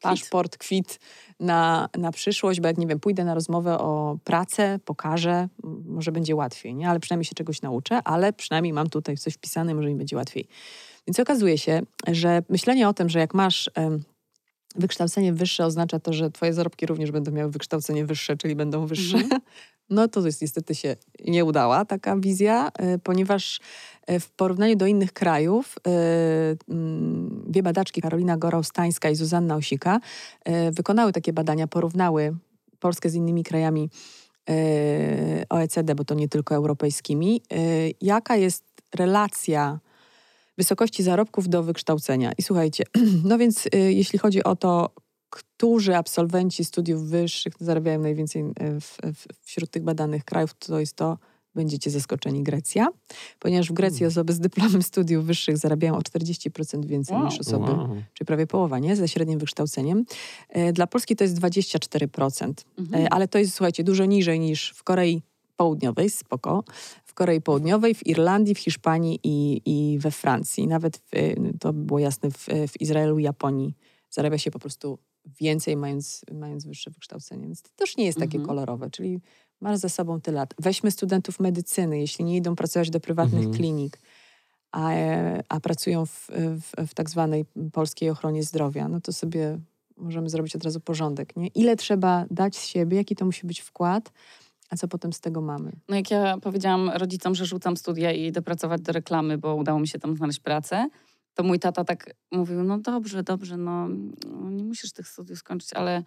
paszport, kwit na, na przyszłość, bo jak nie wiem, pójdę na rozmowę o pracę, pokażę, może będzie łatwiej, nie? Ale przynajmniej się czegoś nauczę, ale przynajmniej mam tutaj coś wpisane, może mi będzie łatwiej. Więc okazuje się, że myślenie o tym, że jak masz wykształcenie wyższe oznacza to, że twoje zarobki również będą miały wykształcenie wyższe, czyli będą wyższe. Mhm. *laughs* No to jest niestety się nie udała taka wizja, e, ponieważ e, w porównaniu do innych krajów e, mm, dwie badaczki, Karolina Gorał-Stańska i Zuzanna Osika, wykonały takie badania, porównały Polskę z innymi krajami OECD, bo to nie tylko europejskimi. Jaka jest relacja wysokości zarobków do wykształcenia. I słuchajcie, *clears throat* no więc y, jeśli chodzi o to, którzy absolwenci studiów wyższych zarabiają najwięcej y, w, w, wśród tych badanych krajów, to jest to, będziecie zaskoczeni, Grecja, ponieważ w Grecji hmm. osoby z dyplomem studiów wyższych zarabiają o 40% więcej wow. niż osoby, wow. czyli prawie połowa, nie? Ze średnim wykształceniem. E, dla Polski to jest 24%, mhm. Ale to jest, słuchajcie, dużo niżej niż w Korei Południowej, spoko, Korei Południowej, w Irlandii, w Hiszpanii i, i we Francji. Nawet w, to było jasne w, w Izraelu i Japonii. Zarabia się po prostu więcej, mając, mając wyższe wykształcenie. Więc to też nie jest takie mhm. kolorowe, czyli masz za sobą tyle lat. Weźmy studentów medycyny, jeśli nie idą pracować do prywatnych mhm. klinik, a, a pracują w, w, w tak zwanej polskiej ochronie zdrowia, no to sobie możemy zrobić od razu porządek. Nie? Ile trzeba dać z siebie, jaki to musi być wkład, a co potem z tego mamy? No jak ja powiedziałam rodzicom, że rzucam studia i idę pracować do reklamy, bo udało mi się tam znaleźć pracę, to mój tata tak mówił, no dobrze, dobrze, no, no nie musisz tych studiów skończyć, ale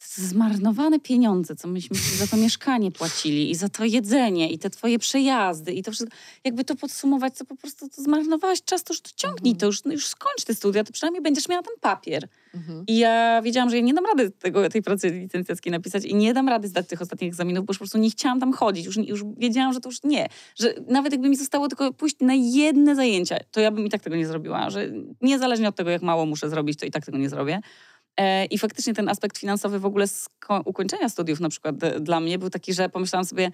zmarnowane pieniądze, co myśmy za to mieszkanie płacili i za to jedzenie i te twoje przejazdy i to wszystko. Jakby to podsumować, to po prostu to zmarnowałaś czas, to już to ciągnij, mhm. to już, no już skończ te studia, to przynajmniej będziesz miała ten papier. Mhm. I ja wiedziałam, że ja nie dam rady tego, tej pracy licencjackiej napisać i nie dam rady zdać tych ostatnich egzaminów, bo już po prostu nie chciałam tam chodzić. Już, już wiedziałam, że to już nie. Że nawet jakby mi zostało tylko pójść na jedne zajęcia, to ja bym i tak tego nie zrobiła. Że niezależnie od tego, jak mało muszę zrobić, to i tak tego nie zrobię. E, I faktycznie ten aspekt finansowy w ogóle z ukończenia studiów na przykład dla mnie był taki, że pomyślałam sobie,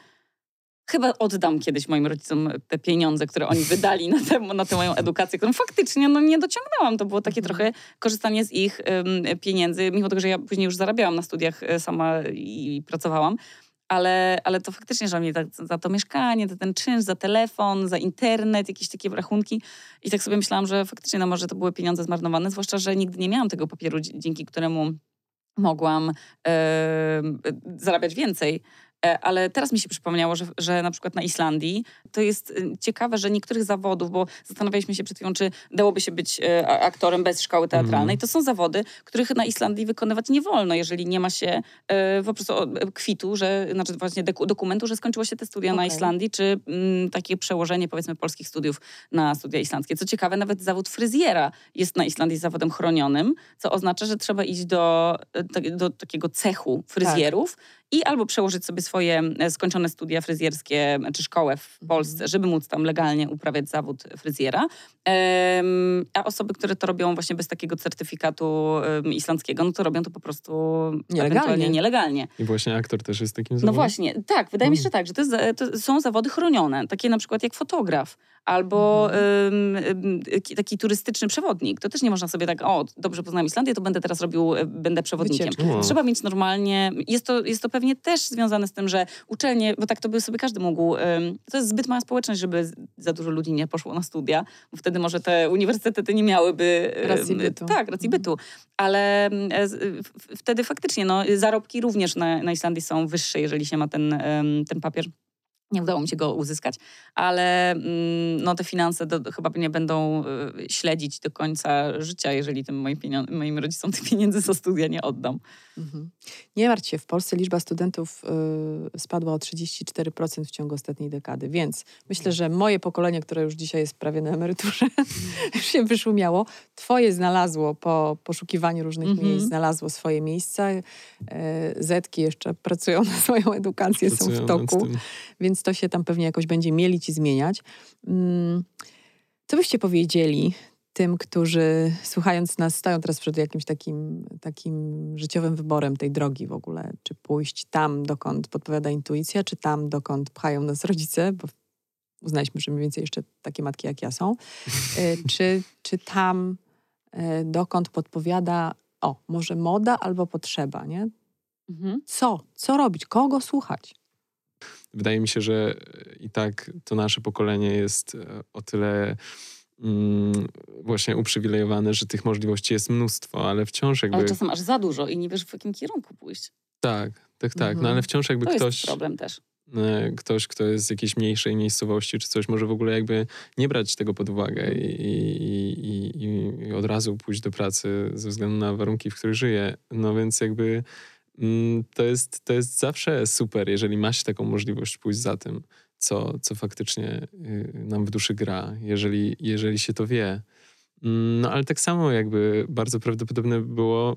chyba oddam kiedyś moim rodzicom te pieniądze, które oni wydali na, tę, na tę moją edukację, którą faktycznie no, nie dociągnęłam. To było takie mhm. trochę korzystanie z ich um, pieniędzy, mimo tego, że ja później już zarabiałam na studiach e, sama i pracowałam ale, ale to faktycznie, że oni za, za to mieszkanie, za ten czynsz, za telefon, za internet, jakieś takie rachunki. I tak sobie myślałam, że faktycznie no może to były pieniądze zmarnowane, zwłaszcza, że nigdy nie miałam tego papieru, dzięki któremu mogłam e, zarabiać więcej. E, ale teraz mi się przypomniało, że, że na przykład na Islandii to jest y, ciekawe, że niektórych zawodów, bo zastanawialiśmy się przed chwilą, czy dałoby się być e, aktorem bez szkoły teatralnej. Mm. To są zawody, których na Islandii wykonywać nie wolno, jeżeli nie ma się e, po prostu kwitu, że, znaczy właśnie dokumentu, że skończyło się te studia okay. na Islandii, czy m, mm, takie przełożenie powiedzmy polskich studiów na studia islandzkie. Co ciekawe, nawet zawód fryzjera jest na Islandii zawodem chronionym, co oznacza, że trzeba iść do, do takiego cechu fryzjerów tak i albo przełożyć sobie swoje e, skończone studia fryzjerskie czy szkołę w mhm. Polsce, żeby móc tam legalnie uprawiać zawód fryzjera. A osoby, które to robią właśnie bez takiego certyfikatu islandzkiego, no to robią to po prostu nielegalnie. nielegalnie. I właśnie aktor też jest takim zawodem? No właśnie, tak, wydaje mi się, że tak, że to, jest, to są zawody chronione, takie na przykład jak fotograf albo mhm. taki turystyczny przewodnik. To też nie można sobie tak, o, dobrze poznałem Islandię, to będę teraz robił, e, będę przewodnikiem. Trzeba mieć normalnie, jest to, jest to pewnie też związane z tym, że uczelnie, bo tak to by sobie każdy mógł, to jest zbyt mała społeczność, żeby za dużo ludzi nie poszło na studia, bo wtedy może te uniwersytety nie miałyby... Racji bytu. Tak, racji mhm. bytu. Ale e, wtedy faktycznie, no, zarobki również na, na Islandii są wyższe, jeżeli się ma ten, ten papier nie udało mi się go uzyskać, ale mm, no, te finanse do, chyba nie będą y, śledzić do końca życia, jeżeli tym moim, moim rodzicom tych pieniędzy za studia nie oddam. Mhm. Nie martw się, w Polsce liczba studentów y, spadła o 34% w ciągu ostatniej dekady, więc myślę, że moje pokolenie, które już dzisiaj jest prawie na emeryturze, *laughs* już się wyszumiało. Twoje znalazło po poszukiwaniu różnych mhm. miejsc, znalazło swoje miejsca. Y, Zetki jeszcze pracują na swoją edukację, pracują są w toku, więc to się tam pewnie jakoś będzie mielić i zmieniać. Mm, co byście powiedzieli tym, którzy słuchając nas stoją teraz przed jakimś takim, takim życiowym wyborem tej drogi w ogóle, czy pójść tam, dokąd podpowiada intuicja, czy tam, dokąd pchają nas rodzice, bo uznaliśmy, że mniej więcej jeszcze takie matki jak ja są, e, *laughs* czy, czy tam, e, dokąd podpowiada, o, może moda albo potrzeba, nie? Mhm. Co? Co robić? Kogo słuchać? Wydaje mi się, że i tak to nasze pokolenie jest e, o tyle mm, właśnie uprzywilejowane, że tych możliwości jest mnóstwo, ale wciąż jakby... Ale czasem aż za dużo i nie wiesz w jakim kierunku pójść. Tak, tak, tak. Mhm. No ale wciąż jakby to ktoś... Jest problem też. E, ktoś, kto jest z jakiejś mniejszej miejscowości czy coś, może w ogóle jakby nie brać tego pod uwagę i, i, i, i od razu pójść do pracy ze względu na warunki, w których żyje. No więc jakby to jest, to jest zawsze super, jeżeli ma się taką możliwość pójść za tym co, co faktycznie y, nam w duszy gra, jeżeli, jeżeli się to wie. Mm, no ale tak samo jakby bardzo prawdopodobne było,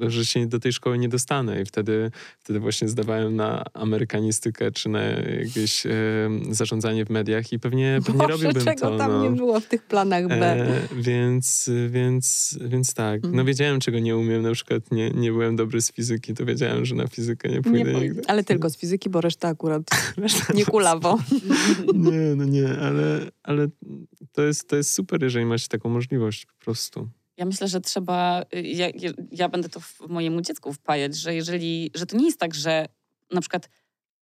że się do tej szkoły nie dostanę i wtedy, wtedy właśnie zdawałem na amerykanistykę czy na jakieś e, zarządzanie w mediach i pewnie, pewnie Boże, robiłbym czego to. tam no. nie było w tych planach B. E, więc, więc, więc tak, no mhm. wiedziałem czego nie umiem, na przykład nie, nie byłem dobry z fizyki, to wiedziałem, że na fizykę nie pójdę nie nigdy. Ale tylko *laughs* z fizyki, bo reszta akurat *laughs* reszta nie kulawo. *laughs* nie, no nie, ale, ale to, jest, to jest super, jeżeli macie taką możliwość możliwość po prostu. Ja myślę, że trzeba, y, ja, ja będę to mojemu dziecku wpajać, że jeżeli, że to nie jest tak, że na przykład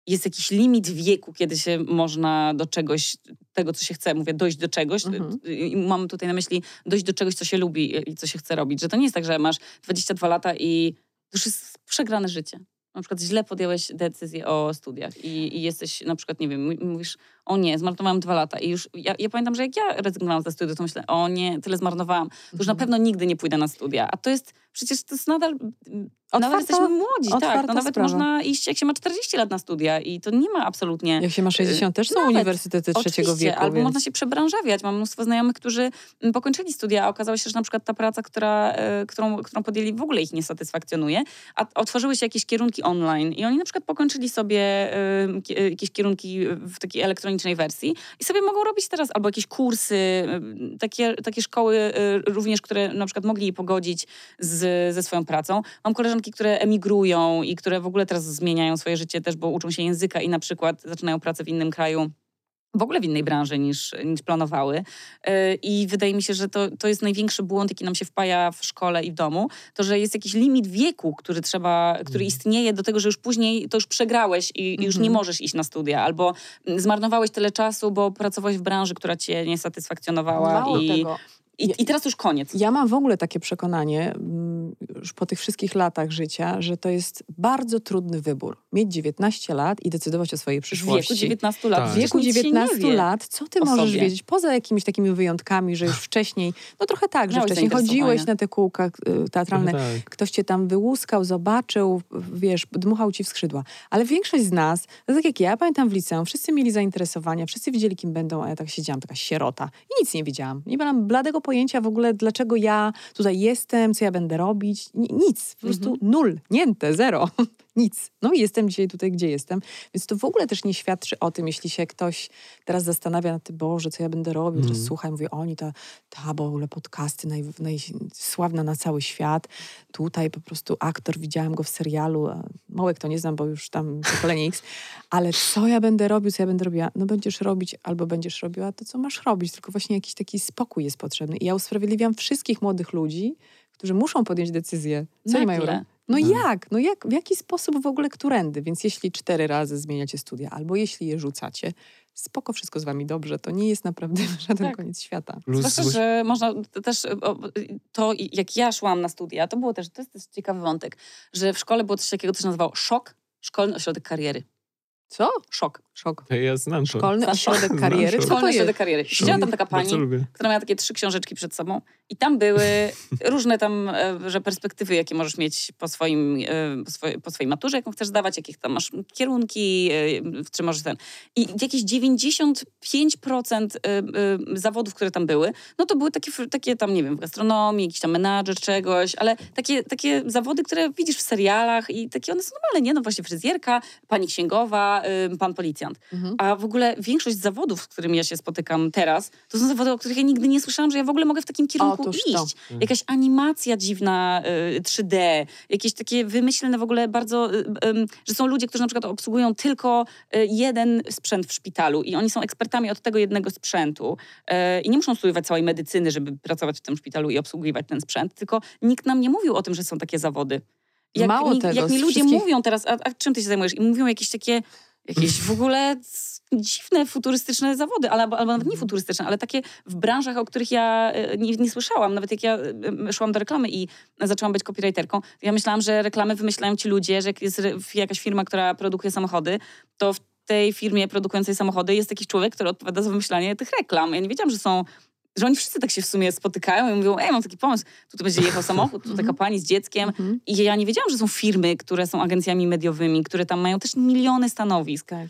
jest jakiś limit wieku, kiedy się można do czegoś, tego co się chce, mówię, dojść do czegoś. Mhm. I mam tutaj na myśli dojść do czegoś, co się lubi i co się chce robić. Że to nie jest tak, że masz 22 lata i to już jest przegrane życie na przykład źle podjąłeś decyzję o studiach i, i, jesteś na przykład, nie wiem, mówisz, o nie, zmarnowałam dwa lata i już, ja, ja pamiętam, że jak ja rezygnowałam ze studiów, to myślę, o nie, tyle zmarnowałam, to już na mhm. pewno nigdy nie pójdę na studia, a to jest, przecież to jest nadal Otwarta, nawet jesteśmy młodzi, tak. No nawet sprawa. można iść, jak się ma 40 lat na studia i to nie ma absolutnie... Jak się ma 60, też są nawet, uniwersytety trzeciego wieku. albo więc... można się przebranżawiać. Mam mnóstwo znajomych, którzy mm, pokończyli studia, a okazało się, że na przykład ta praca, która, e, którą, którą podjęli w ogóle ich nie satysfakcjonuje, a otworzyły się jakieś kierunki online i oni na przykład pokończyli sobie e, jakieś kierunki w takiej elektronicznej wersji i sobie mogą robić teraz albo jakieś kursy, takie, takie szkoły e, również, które na przykład mogli pogodzić z, ze swoją pracą. Mam koleżanki, które emigrują i które w ogóle teraz zmieniają swoje życie też, bo uczą się języka i na przykład zaczynają pracę w innym kraju w ogóle w innej branży niż, niż planowały. E, I wydaje mi się, że to, to jest największy błąd, jaki nam się wpaja w szkole i w domu, to, że jest jakiś limit wieku, który trzeba, który mhm. istnieje do tego, że już później to już przegrałeś i, i już nie mhm. możesz iść na studia, albo zmarnowałeś tyle czasu, bo pracowałeś w branży, która cię nie satysfakcjonowała. Mało i, tego. I, I teraz już koniec. Ja mam w ogóle takie przekonanie, mm, już po tych wszystkich latach życia, że to jest bardzo trudny wybór. Mieć 19 lat i decydować o swojej W przyszłości. wieku 19 lat. Tak. W wieku nic się nie 19 wie. lat, co ty możesz sobie. wiedzieć? Poza jakimiś takimi wyjątkami, że już *laughs* wcześniej, no trochę tak, że Miałeś wcześniej chodziłeś na te kółka y, teatralne, Tak. ktoś cię tam wyłuskał, zobaczył, wiesz, dmuchał ci w skrzydła. Ale większość z nas, no tak jak ja, pamiętam w liceum, wszyscy mieli zainteresowania, wszyscy wiedzieli, kim będą, a ja tak siedziałam, taka sierota i nic nie wiedziałam. Nie miałam bladego pojęcia w ogóle, dlaczego ja tutaj jestem, co ja będę robić. Ni- Nic, po prostu nul, niente, zero. Nic. No i jestem dzisiaj tutaj, gdzie jestem. Więc to w ogóle też nie świadczy o tym, jeśli się ktoś teraz zastanawia nad tym, Boże, co ja będę robił, teraz słuchaj, mówię, oni, ta, ta, bo w ogóle podcasty naj, najsławna na cały świat. Tutaj po prostu aktor, widziałam go w serialu, a Małek to nie znam, bo już tam pokolenie X, ale co ja będę robił, co ja będę robiła? No będziesz robić albo będziesz robiła to, co masz robić, tylko właśnie jakiś taki spokój jest potrzebny. I ja usprawiedliwiam wszystkich młodych ludzi, którzy muszą podjąć decyzję, co oni mają Nagle. robić. No jak? No jak? W jaki sposób w ogóle którędy? Więc jeśli cztery razy zmieniacie studia, albo jeśli je rzucacie, spoko, wszystko z wami dobrze. To nie jest naprawdę *laughs* żaden Tak. koniec świata. Plus Zwłaszcza, że można też to, jak ja szłam na studia, to było też, to jest też ciekawy wątek, że w szkole było coś takiego, co się nazywało szok, szkolny ośrodek kariery. Co? Szok. Szok. Ja znam to. Szkolny ośrodek szok? kariery? Znam Co to jest? kariery. Siedziała tam taka pani, która miała takie trzy książeczki przed sobą i tam były *laughs* różne tam, e, że perspektywy, jakie możesz mieć po, swoim, e, po, swojej, maturze, jaką chcesz zdawać, jakich tam masz kierunki, e, w czym możesz ten. I jakieś 95% e, e, zawodów, które tam były, no to były takie, takie tam, nie wiem, w gastronomii, jakiś tam menadżer czegoś, ale takie, takie zawody, które widzisz w serialach i takie one są normalne, nie? No właśnie fryzjerka, pani księgowa, e, pan policjant. Mhm. A w ogóle większość zawodów, z którymi ja się spotykam teraz, to są zawody, o których ja nigdy nie słyszałam, że ja w ogóle mogę w takim kierunku Otóż iść. to. Jakaś animacja dziwna, y, 3D, jakieś takie wymyślne w ogóle bardzo, y, że są ludzie, którzy na przykład obsługują tylko y, jeden sprzęt w szpitalu i oni są ekspertami od tego jednego sprzętu y, i nie muszą studiować całej medycyny, żeby pracować w tym szpitalu i obsługiwać ten sprzęt, tylko nikt nam nie mówił o tym, że są takie zawody. Jak Mało mi, tego, jak mi ludzie wszystkich- mówią teraz, a, a czym ty się zajmujesz? I mówią jakieś takie, jakieś w ogóle dziwne, futurystyczne zawody, ale, albo nawet nie futurystyczne, ale takie w branżach, o których ja e, nie, nie słyszałam. Nawet jak ja e, szłam do reklamy i zaczęłam być copywriterką, ja myślałam, że reklamy wymyślają ci ludzie, że jak jest jakaś firma, która produkuje samochody, to w tej firmie produkującej samochody jest jakiś człowiek, który odpowiada za wymyślanie tych reklam. Ja nie wiedziałam, że są że oni wszyscy tak się w sumie spotykają i mówią, ej, mam taki pomysł, tu będzie jechał *laughs* samochód, tu taka pani z dzieckiem. Mhm. I ja nie wiedziałam, że są firmy, które są agencjami mediowymi, które tam mają też miliony stanowisk. Tak.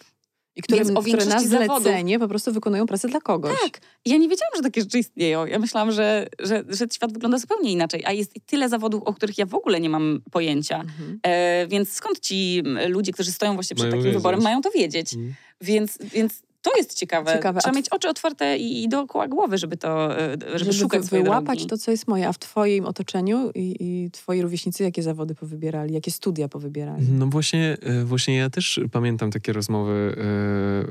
I które, Więc o które na większości zawodów- zlecenie po prostu wykonują pracę dla kogoś. Tak. I ja nie wiedziałam, że takie rzeczy istnieją. Ja myślałam, że, że, że świat wygląda zupełnie inaczej, a jest tyle zawodów, o których ja w ogóle nie mam pojęcia. Mhm. E, więc skąd ci ludzie, którzy stoją właśnie przed Mają takim wiedzieć. wyborem, mają to wiedzieć? Mm. Więc, więc to jest ciekawe. Ciekawe. Trzeba mieć oczy otwarte i, i dookoła głowy, żeby to, e, żeby, Żeby szukać swojej wyłapać drogi. to, co jest moje. A w twoim otoczeniu i, i twoi rówieśnicy jakie zawody powybierali? Jakie studia powybierali? No właśnie, e, właśnie ja też pamiętam takie rozmowy.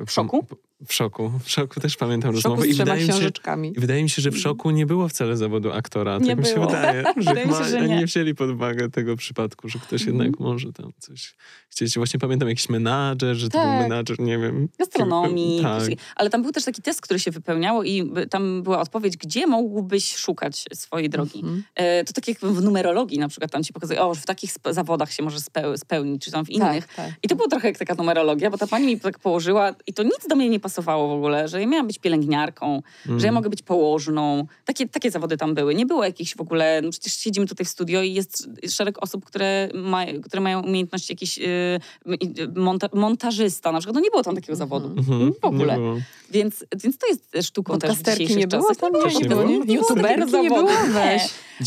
e, W szoku? W szoku. W szoku też pamiętam W szoku rozmowy. z trzema wydaje mi się, książeczkami. i wydaje mi się, że w szoku nie było wcale zawodu aktora. Nie tak mi się było. wydaje. *laughs* Że Wydaje mi się, że oni nie. nie wzięli pod uwagę tego przypadku, że ktoś Mhm. jednak może tam coś chcieć. Właśnie pamiętam jakiś menadżer, że to był Tak. menadżer, nie wiem. gastronomii. Tak. Ale tam był też taki test, który się wypełniało i tam była odpowiedź, gdzie mógłbyś szukać swojej drogi. Mhm. E, to tak jak w numerologii na przykład, tam ci pokazuje, o, w takich zawodach się możesz speł- spełnić, czy tam w innych. Tak, tak. I to było trochę jak taka numerologia, bo ta pani mi tak położyła i to nic do mnie nie pasowało w ogóle, że ja miałam być pielęgniarką, Mm. że ja mogę być położną. Takie, takie zawody tam były. Nie było jakichś w ogóle, no przecież siedzimy tutaj w studio i jest szereg osób, które, ma, które mają umiejętności jakiś y, monta, montażysta na przykład. No nie było tam takiego zawodu. Mhm, ogóle. Więc, więc to jest sztuką też w Podcasterki dzisiejszych nie było czasach. tam? Nie, Nie, nie było, nie? Nie zawodu.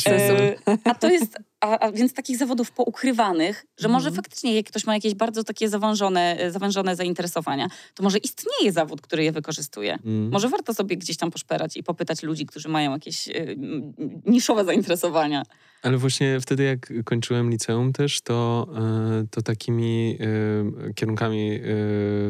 E, a to jest, a, a więc takich zawodów poukrywanych, że może Mhm. faktycznie jak ktoś ma jakieś bardzo takie zawężone, e, zawężone zainteresowania, to może istnieje zawód, który je wykorzystuje. Mm. Może warto sobie gdzieś tam poszperać i popytać ludzi, którzy mają jakieś m, niszowe zainteresowania. Ale właśnie wtedy, jak kończyłem liceum też, to, e, to takimi e, kierunkami e,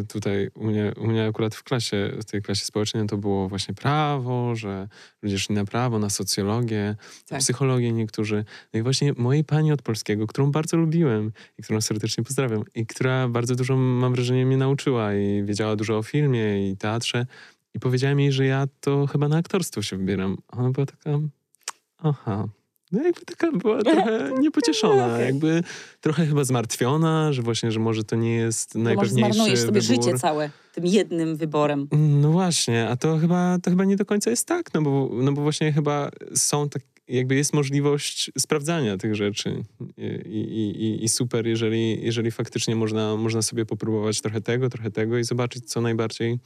tutaj u mnie, u mnie akurat w klasie, w tej klasie społecznej to było właśnie prawo, że ludzie szli na prawo, na socjologię, Tak. psychologię niektórzy. No i właśnie mojej pani od polskiego, którą bardzo lubiłem i którą serdecznie pozdrawiam i która bardzo dużo, mam wrażenie, mnie nauczyła i wiedziała dużo o filmie i teatrze i powiedziałem jej, że ja to chyba na aktorstwo się wybieram. Ona była taka, aha, no jakby taka była trochę *laughs* niepocieszona, Okej. jakby trochę chyba zmartwiona, że właśnie, że może to nie jest To może najpewniejszy zmarnujesz sobie wybór. życie całe tym jednym wyborem. No właśnie, a to chyba, to chyba nie do końca jest tak, no bo, no bo właśnie chyba są tak, jakby jest możliwość sprawdzania tych rzeczy i, i, i, i super, jeżeli, jeżeli faktycznie można, można sobie popróbować trochę tego, trochę tego i zobaczyć, co najbardziej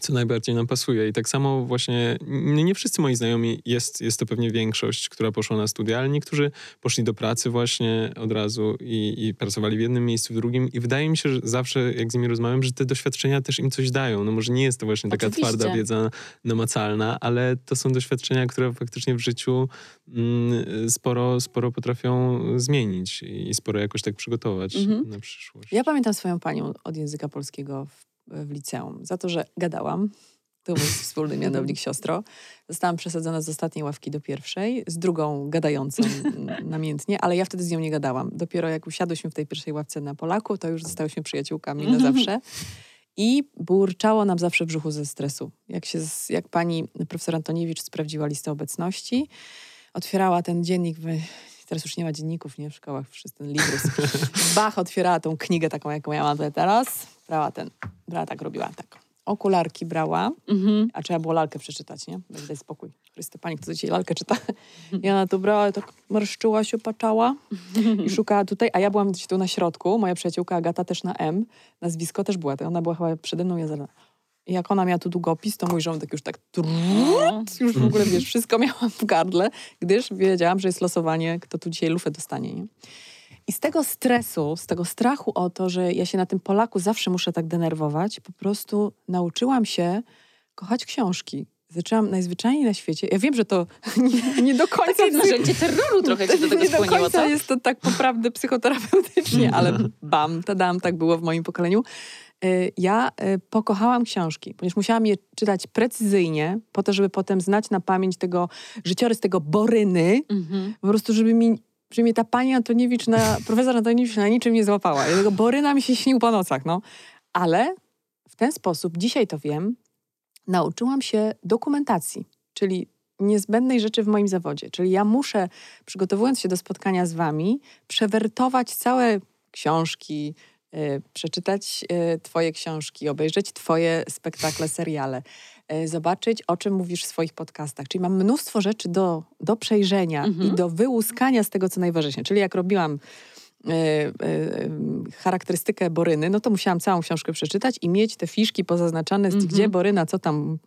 co najbardziej nam pasuje. I tak samo właśnie, nie, wszyscy moi znajomi, jest, jest to pewnie większość, która poszła na studia, ale niektórzy poszli do pracy właśnie od razu i, i pracowali w jednym miejscu, w drugim i wydaje mi się, że zawsze jak z nimi rozmawiam, że te doświadczenia też im coś dają. No może nie jest to właśnie taka Oczywiście. twarda wiedza namacalna, ale to są doświadczenia, które faktycznie w życiu mm, sporo, sporo potrafią zmienić i sporo jakoś tak przygotować Mhm. na przyszłość. Ja pamiętam swoją panią od języka polskiego w, w liceum za to, że gadałam. To był *laughs* wspólny mianownik siostro. Zostałam przesadzona z ostatniej ławki do pierwszej, z drugą gadającą *laughs* namiętnie, ale ja wtedy z nią nie gadałam. Dopiero jak usiadłyśmy w tej pierwszej ławce na Polaku, to już zostałyśmy przyjaciółkami na zawsze. I burczało nam zawsze w brzuchu ze stresu. Jak, się, jak pani profesor Antoniewicz sprawdziła listę obecności, otwierała ten dziennik, teraz już nie ma dzienników, nie, w szkołach, wszyscy ten librus. *laughs* Bach, otwierała tą knigę taką, jaką ja mam teraz, brała ten, brała tak, robiła tak. Okularki brała, Mhm. a trzeba było lalkę przeczytać, nie? Daj, spokój. Chryste, pani, kto dzisiaj lalkę czyta? I ona tu brała, tak marszczyła się, patrzała i szukała tutaj, a ja byłam gdzieś tu na środku, moja przyjaciółka Agata też na M, nazwisko też była, ona była chyba przede mną, ja zaraz. I jak ona miała tu długopis, to mój żołądek już tak trrrt, już w ogóle, wiesz, wszystko miałam w gardle, gdyż wiedziałam, że jest losowanie, kto tu dzisiaj lufę dostanie, nie? I z tego stresu, z tego strachu o to, że ja się na tym Polaku zawsze muszę tak denerwować, po prostu nauczyłam się kochać książki. Zaczęłam najzwyczajniej na świecie. Ja wiem, że to *laughs* nie, nie do końca... Takie *laughs* narzędzie terroru trochę cię do tego nie do końca co? jest to tak poprawne psychoterapeutycznie, *laughs* ale bam, tadam, tak było w moim pokoleniu. Y, Ja y, pokochałam książki, ponieważ musiałam je czytać precyzyjnie, po to, żeby potem znać na pamięć tego życiorys tego Boryny, Mhm. po prostu, żeby mi, mnie ta pani Antoniewicz, na, profesor Antoniewicz na niczym nie złapała. Ja tego Boryna mi się śnił po nocach, no. Ale w ten sposób, dzisiaj to wiem, nauczyłam się dokumentacji, czyli niezbędnej rzeczy w moim zawodzie. Czyli ja muszę, przygotowując się do spotkania z wami, przewertować całe książki, y, przeczytać y, twoje książki, obejrzeć twoje spektakle, seriale, zobaczyć, o czym mówisz w swoich podcastach. Czyli mam mnóstwo rzeczy do, do przejrzenia Mhm. i do wyłuskania z tego, co najważniejsze. Czyli jak robiłam y, y, y, charakterystykę Boryny, no to musiałam całą książkę przeczytać i mieć te fiszki pozaznaczane, Mhm. gdzie Boryna, co tam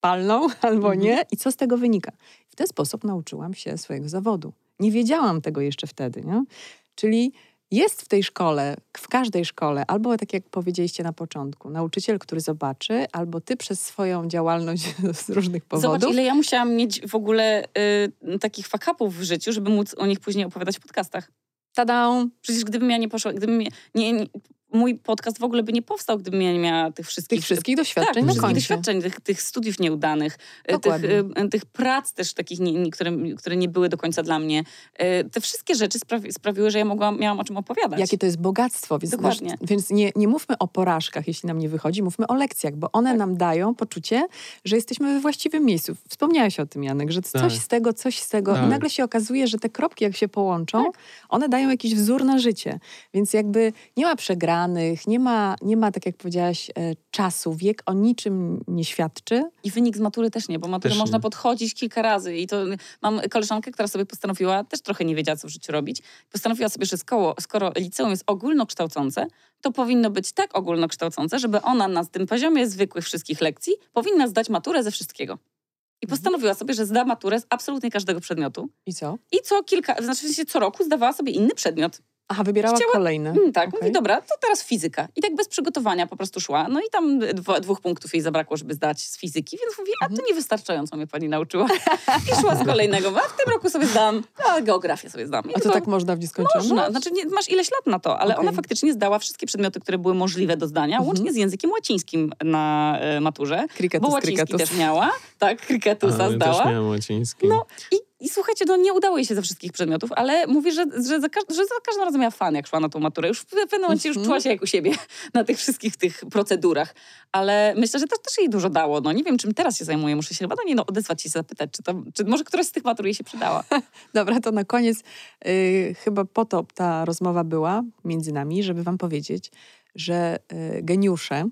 palną *laughs* albo Mhm. nie i co z tego wynika. W ten sposób nauczyłam się swojego zawodu. Nie wiedziałam tego jeszcze wtedy, nie? Czyli jest w tej szkole, w każdej szkole, albo tak jak powiedzieliście na początku, nauczyciel, który zobaczy, albo ty przez swoją działalność *laughs* z różnych powodów. Zobacz, ile ja musiałam mieć w ogóle y, takich fakapów w życiu, żeby móc o nich później opowiadać w podcastach. Tada! Przecież gdybym ja nie poszła, gdybym nie, nie, mój podcast w ogóle by nie powstał, gdybym ja nie miała tych wszystkich... Tych wszystkich tak, doświadczeń tych na wszystkich końcu. doświadczeń, tych, tych studiów nieudanych, y, tych, y, tych prac też takich, nie, które, które nie były do końca dla mnie. Y, Te wszystkie rzeczy sprawi, sprawiły, że ja mogłam, miałam o czym opowiadać. Jakie to jest bogactwo. Więc, Dokładnie. nasz- więc nie, nie mówmy o porażkach, jeśli nam nie wychodzi, mówmy o lekcjach, bo one nam dają poczucie, że jesteśmy we właściwym miejscu. Wspomniałeś o tym, Janek, że coś Tak. z tego, coś z tego. Tak. I nagle się okazuje, że te kropki, jak się połączą, one dają jakiś wzór na życie. Więc jakby nie ma przegranych, nie ma, nie ma tak jak powiedziałaś, e, czasu. Wiek o niczym nie świadczy. I wynik z matury też nie, bo maturę Też można nie. podchodzić kilka razy. I to mam koleżankę, która sobie postanowiła, też trochę nie wiedziała, co w życiu robić. Postanowiła sobie, że skoro, skoro liceum jest ogólnokształcące, to powinno być tak ogólnokształcące, żeby ona na tym poziomie zwykłych wszystkich lekcji powinna zdać maturę ze wszystkiego. I postanowiła sobie, że zda maturę z absolutnie każdego przedmiotu. I co? I co kilka, znaczy co roku zdawała sobie inny przedmiot. Aha, wybierała Chciała- kolejny. Mm, tak, Okej. mówi, dobra, to teraz fizyka. I tak bez przygotowania po prostu szła. No i tam dwa, dwóch punktów jej zabrakło, żeby zdać z fizyki, więc mówi, a to niewystarczająco mnie pani nauczyła. I szła z kolejnego, a w tym roku sobie zdam, a geografię sobie zdam. I A to tak można w nieskończoność? można. Znaczy, nie, masz ileś lat na to, ale Okej. ona faktycznie zdała wszystkie przedmioty, które były możliwe do zdania, Mhm. łącznie z językiem łacińskim na e, maturze. Kriketus, bo łaciński kriketus. też miała. Tak, kriketusa A, ja zdała. też miałem łaciński. No i I słuchajcie, no nie udało jej się ze wszystkich przedmiotów, ale mówi, że, że, za, każ- że za każdym razem miała fan, jak szła na tą maturę. Już w pewnym momencie już Mhm. czuła się jak u siebie na tych wszystkich tych procedurach. Ale myślę, że to też jej dużo dało. No nie wiem, czym teraz się zajmuje. Muszę się chyba do niej no, odezwać i zapytać, czy, to, czy może któraś z tych matur jej się przydała. *laughs* Dobra, to na koniec y, chyba po to ta rozmowa była między nami, żeby wam powiedzieć, że y, geniusze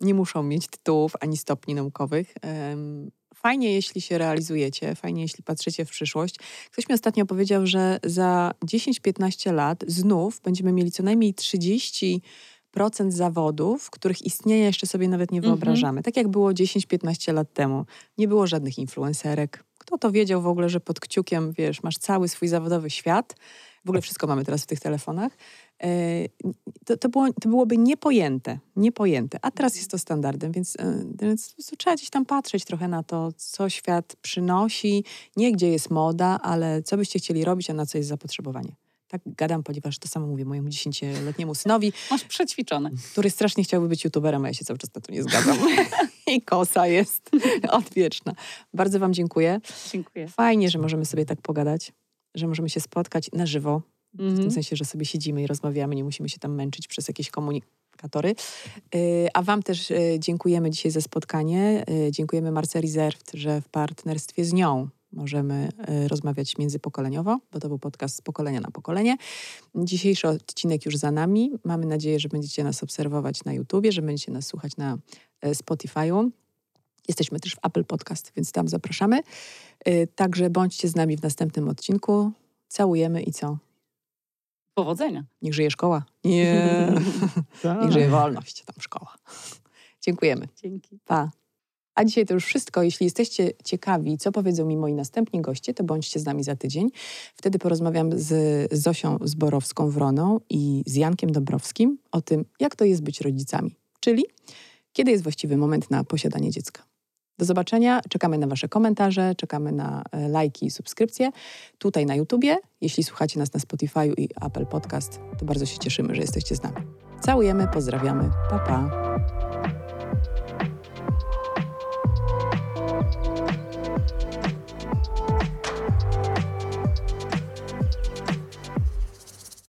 nie muszą mieć tytułów ani stopni naukowych. Ym, Fajnie, jeśli się realizujecie, fajnie, jeśli patrzycie w przyszłość. Ktoś mi ostatnio powiedział, że za 10-15 lat znów będziemy mieli co najmniej 30% zawodów, których istnienia jeszcze sobie nawet nie Mhm. wyobrażamy. Tak jak było 10-15 lat temu. Nie było żadnych influencerek. Kto to wiedział w ogóle, że pod kciukiem, wiesz, masz cały swój zawodowy świat. W ogóle wszystko mamy teraz w tych telefonach. E, To, to, było, to byłoby niepojęte, niepojęte. A teraz jest to standardem, więc, e, więc trzeba gdzieś tam patrzeć trochę na to, co świat przynosi. Nie gdzie jest moda, ale co byście chcieli robić, a na co jest zapotrzebowanie. Tak gadam, ponieważ to samo mówię mojemu 10-letniemu synowi, Masz przećwiczone. który strasznie chciałby być youtuberem, a ja się cały czas na to nie zgadzam. *laughs* I kosa jest *laughs* odwieczna. Bardzo wam dziękuję. Dziękuję. Fajnie, że możemy sobie tak pogadać, że możemy się spotkać na żywo. W Mhm. tym sensie, że sobie siedzimy i rozmawiamy, nie musimy się tam męczyć przez jakieś komunikatory. Yy, A Wam też yy, dziękujemy dzisiaj za spotkanie. Yy, Dziękujemy Marce Reserved, że w partnerstwie z nią możemy rozmawiać międzypokoleniowo, bo to był podcast z pokolenia na pokolenie. Dzisiejszy odcinek już za nami. Mamy nadzieję, że będziecie nas obserwować na YouTubie, że będziecie nas słuchać na Spotify'u. Jesteśmy też w Apple Podcast, więc tam zapraszamy. Także bądźcie z nami w następnym odcinku. Całujemy i co? Powodzenia. Niech żyje szkoła. Nie. *laughs* Tak. Niech żyje wolność, tam szkoła. Dziękujemy. Dzięki. Pa. A dzisiaj to już wszystko. Jeśli jesteście ciekawi, co powiedzą mi moi następni goście, to bądźcie z nami za tydzień. Wtedy porozmawiam z Zosią Zborowską-Wroną i z Jankiem Dobrowskim o tym, jak to jest być rodzicami. Czyli kiedy jest właściwy moment na posiadanie dziecka. Do zobaczenia. Czekamy na Wasze komentarze, czekamy na e, lajki i subskrypcje tutaj na YouTubie. Jeśli słuchacie nas na Spotify i Apple Podcast, to bardzo się cieszymy, że jesteście z nami. Całujemy, pozdrawiamy. Pa, pa.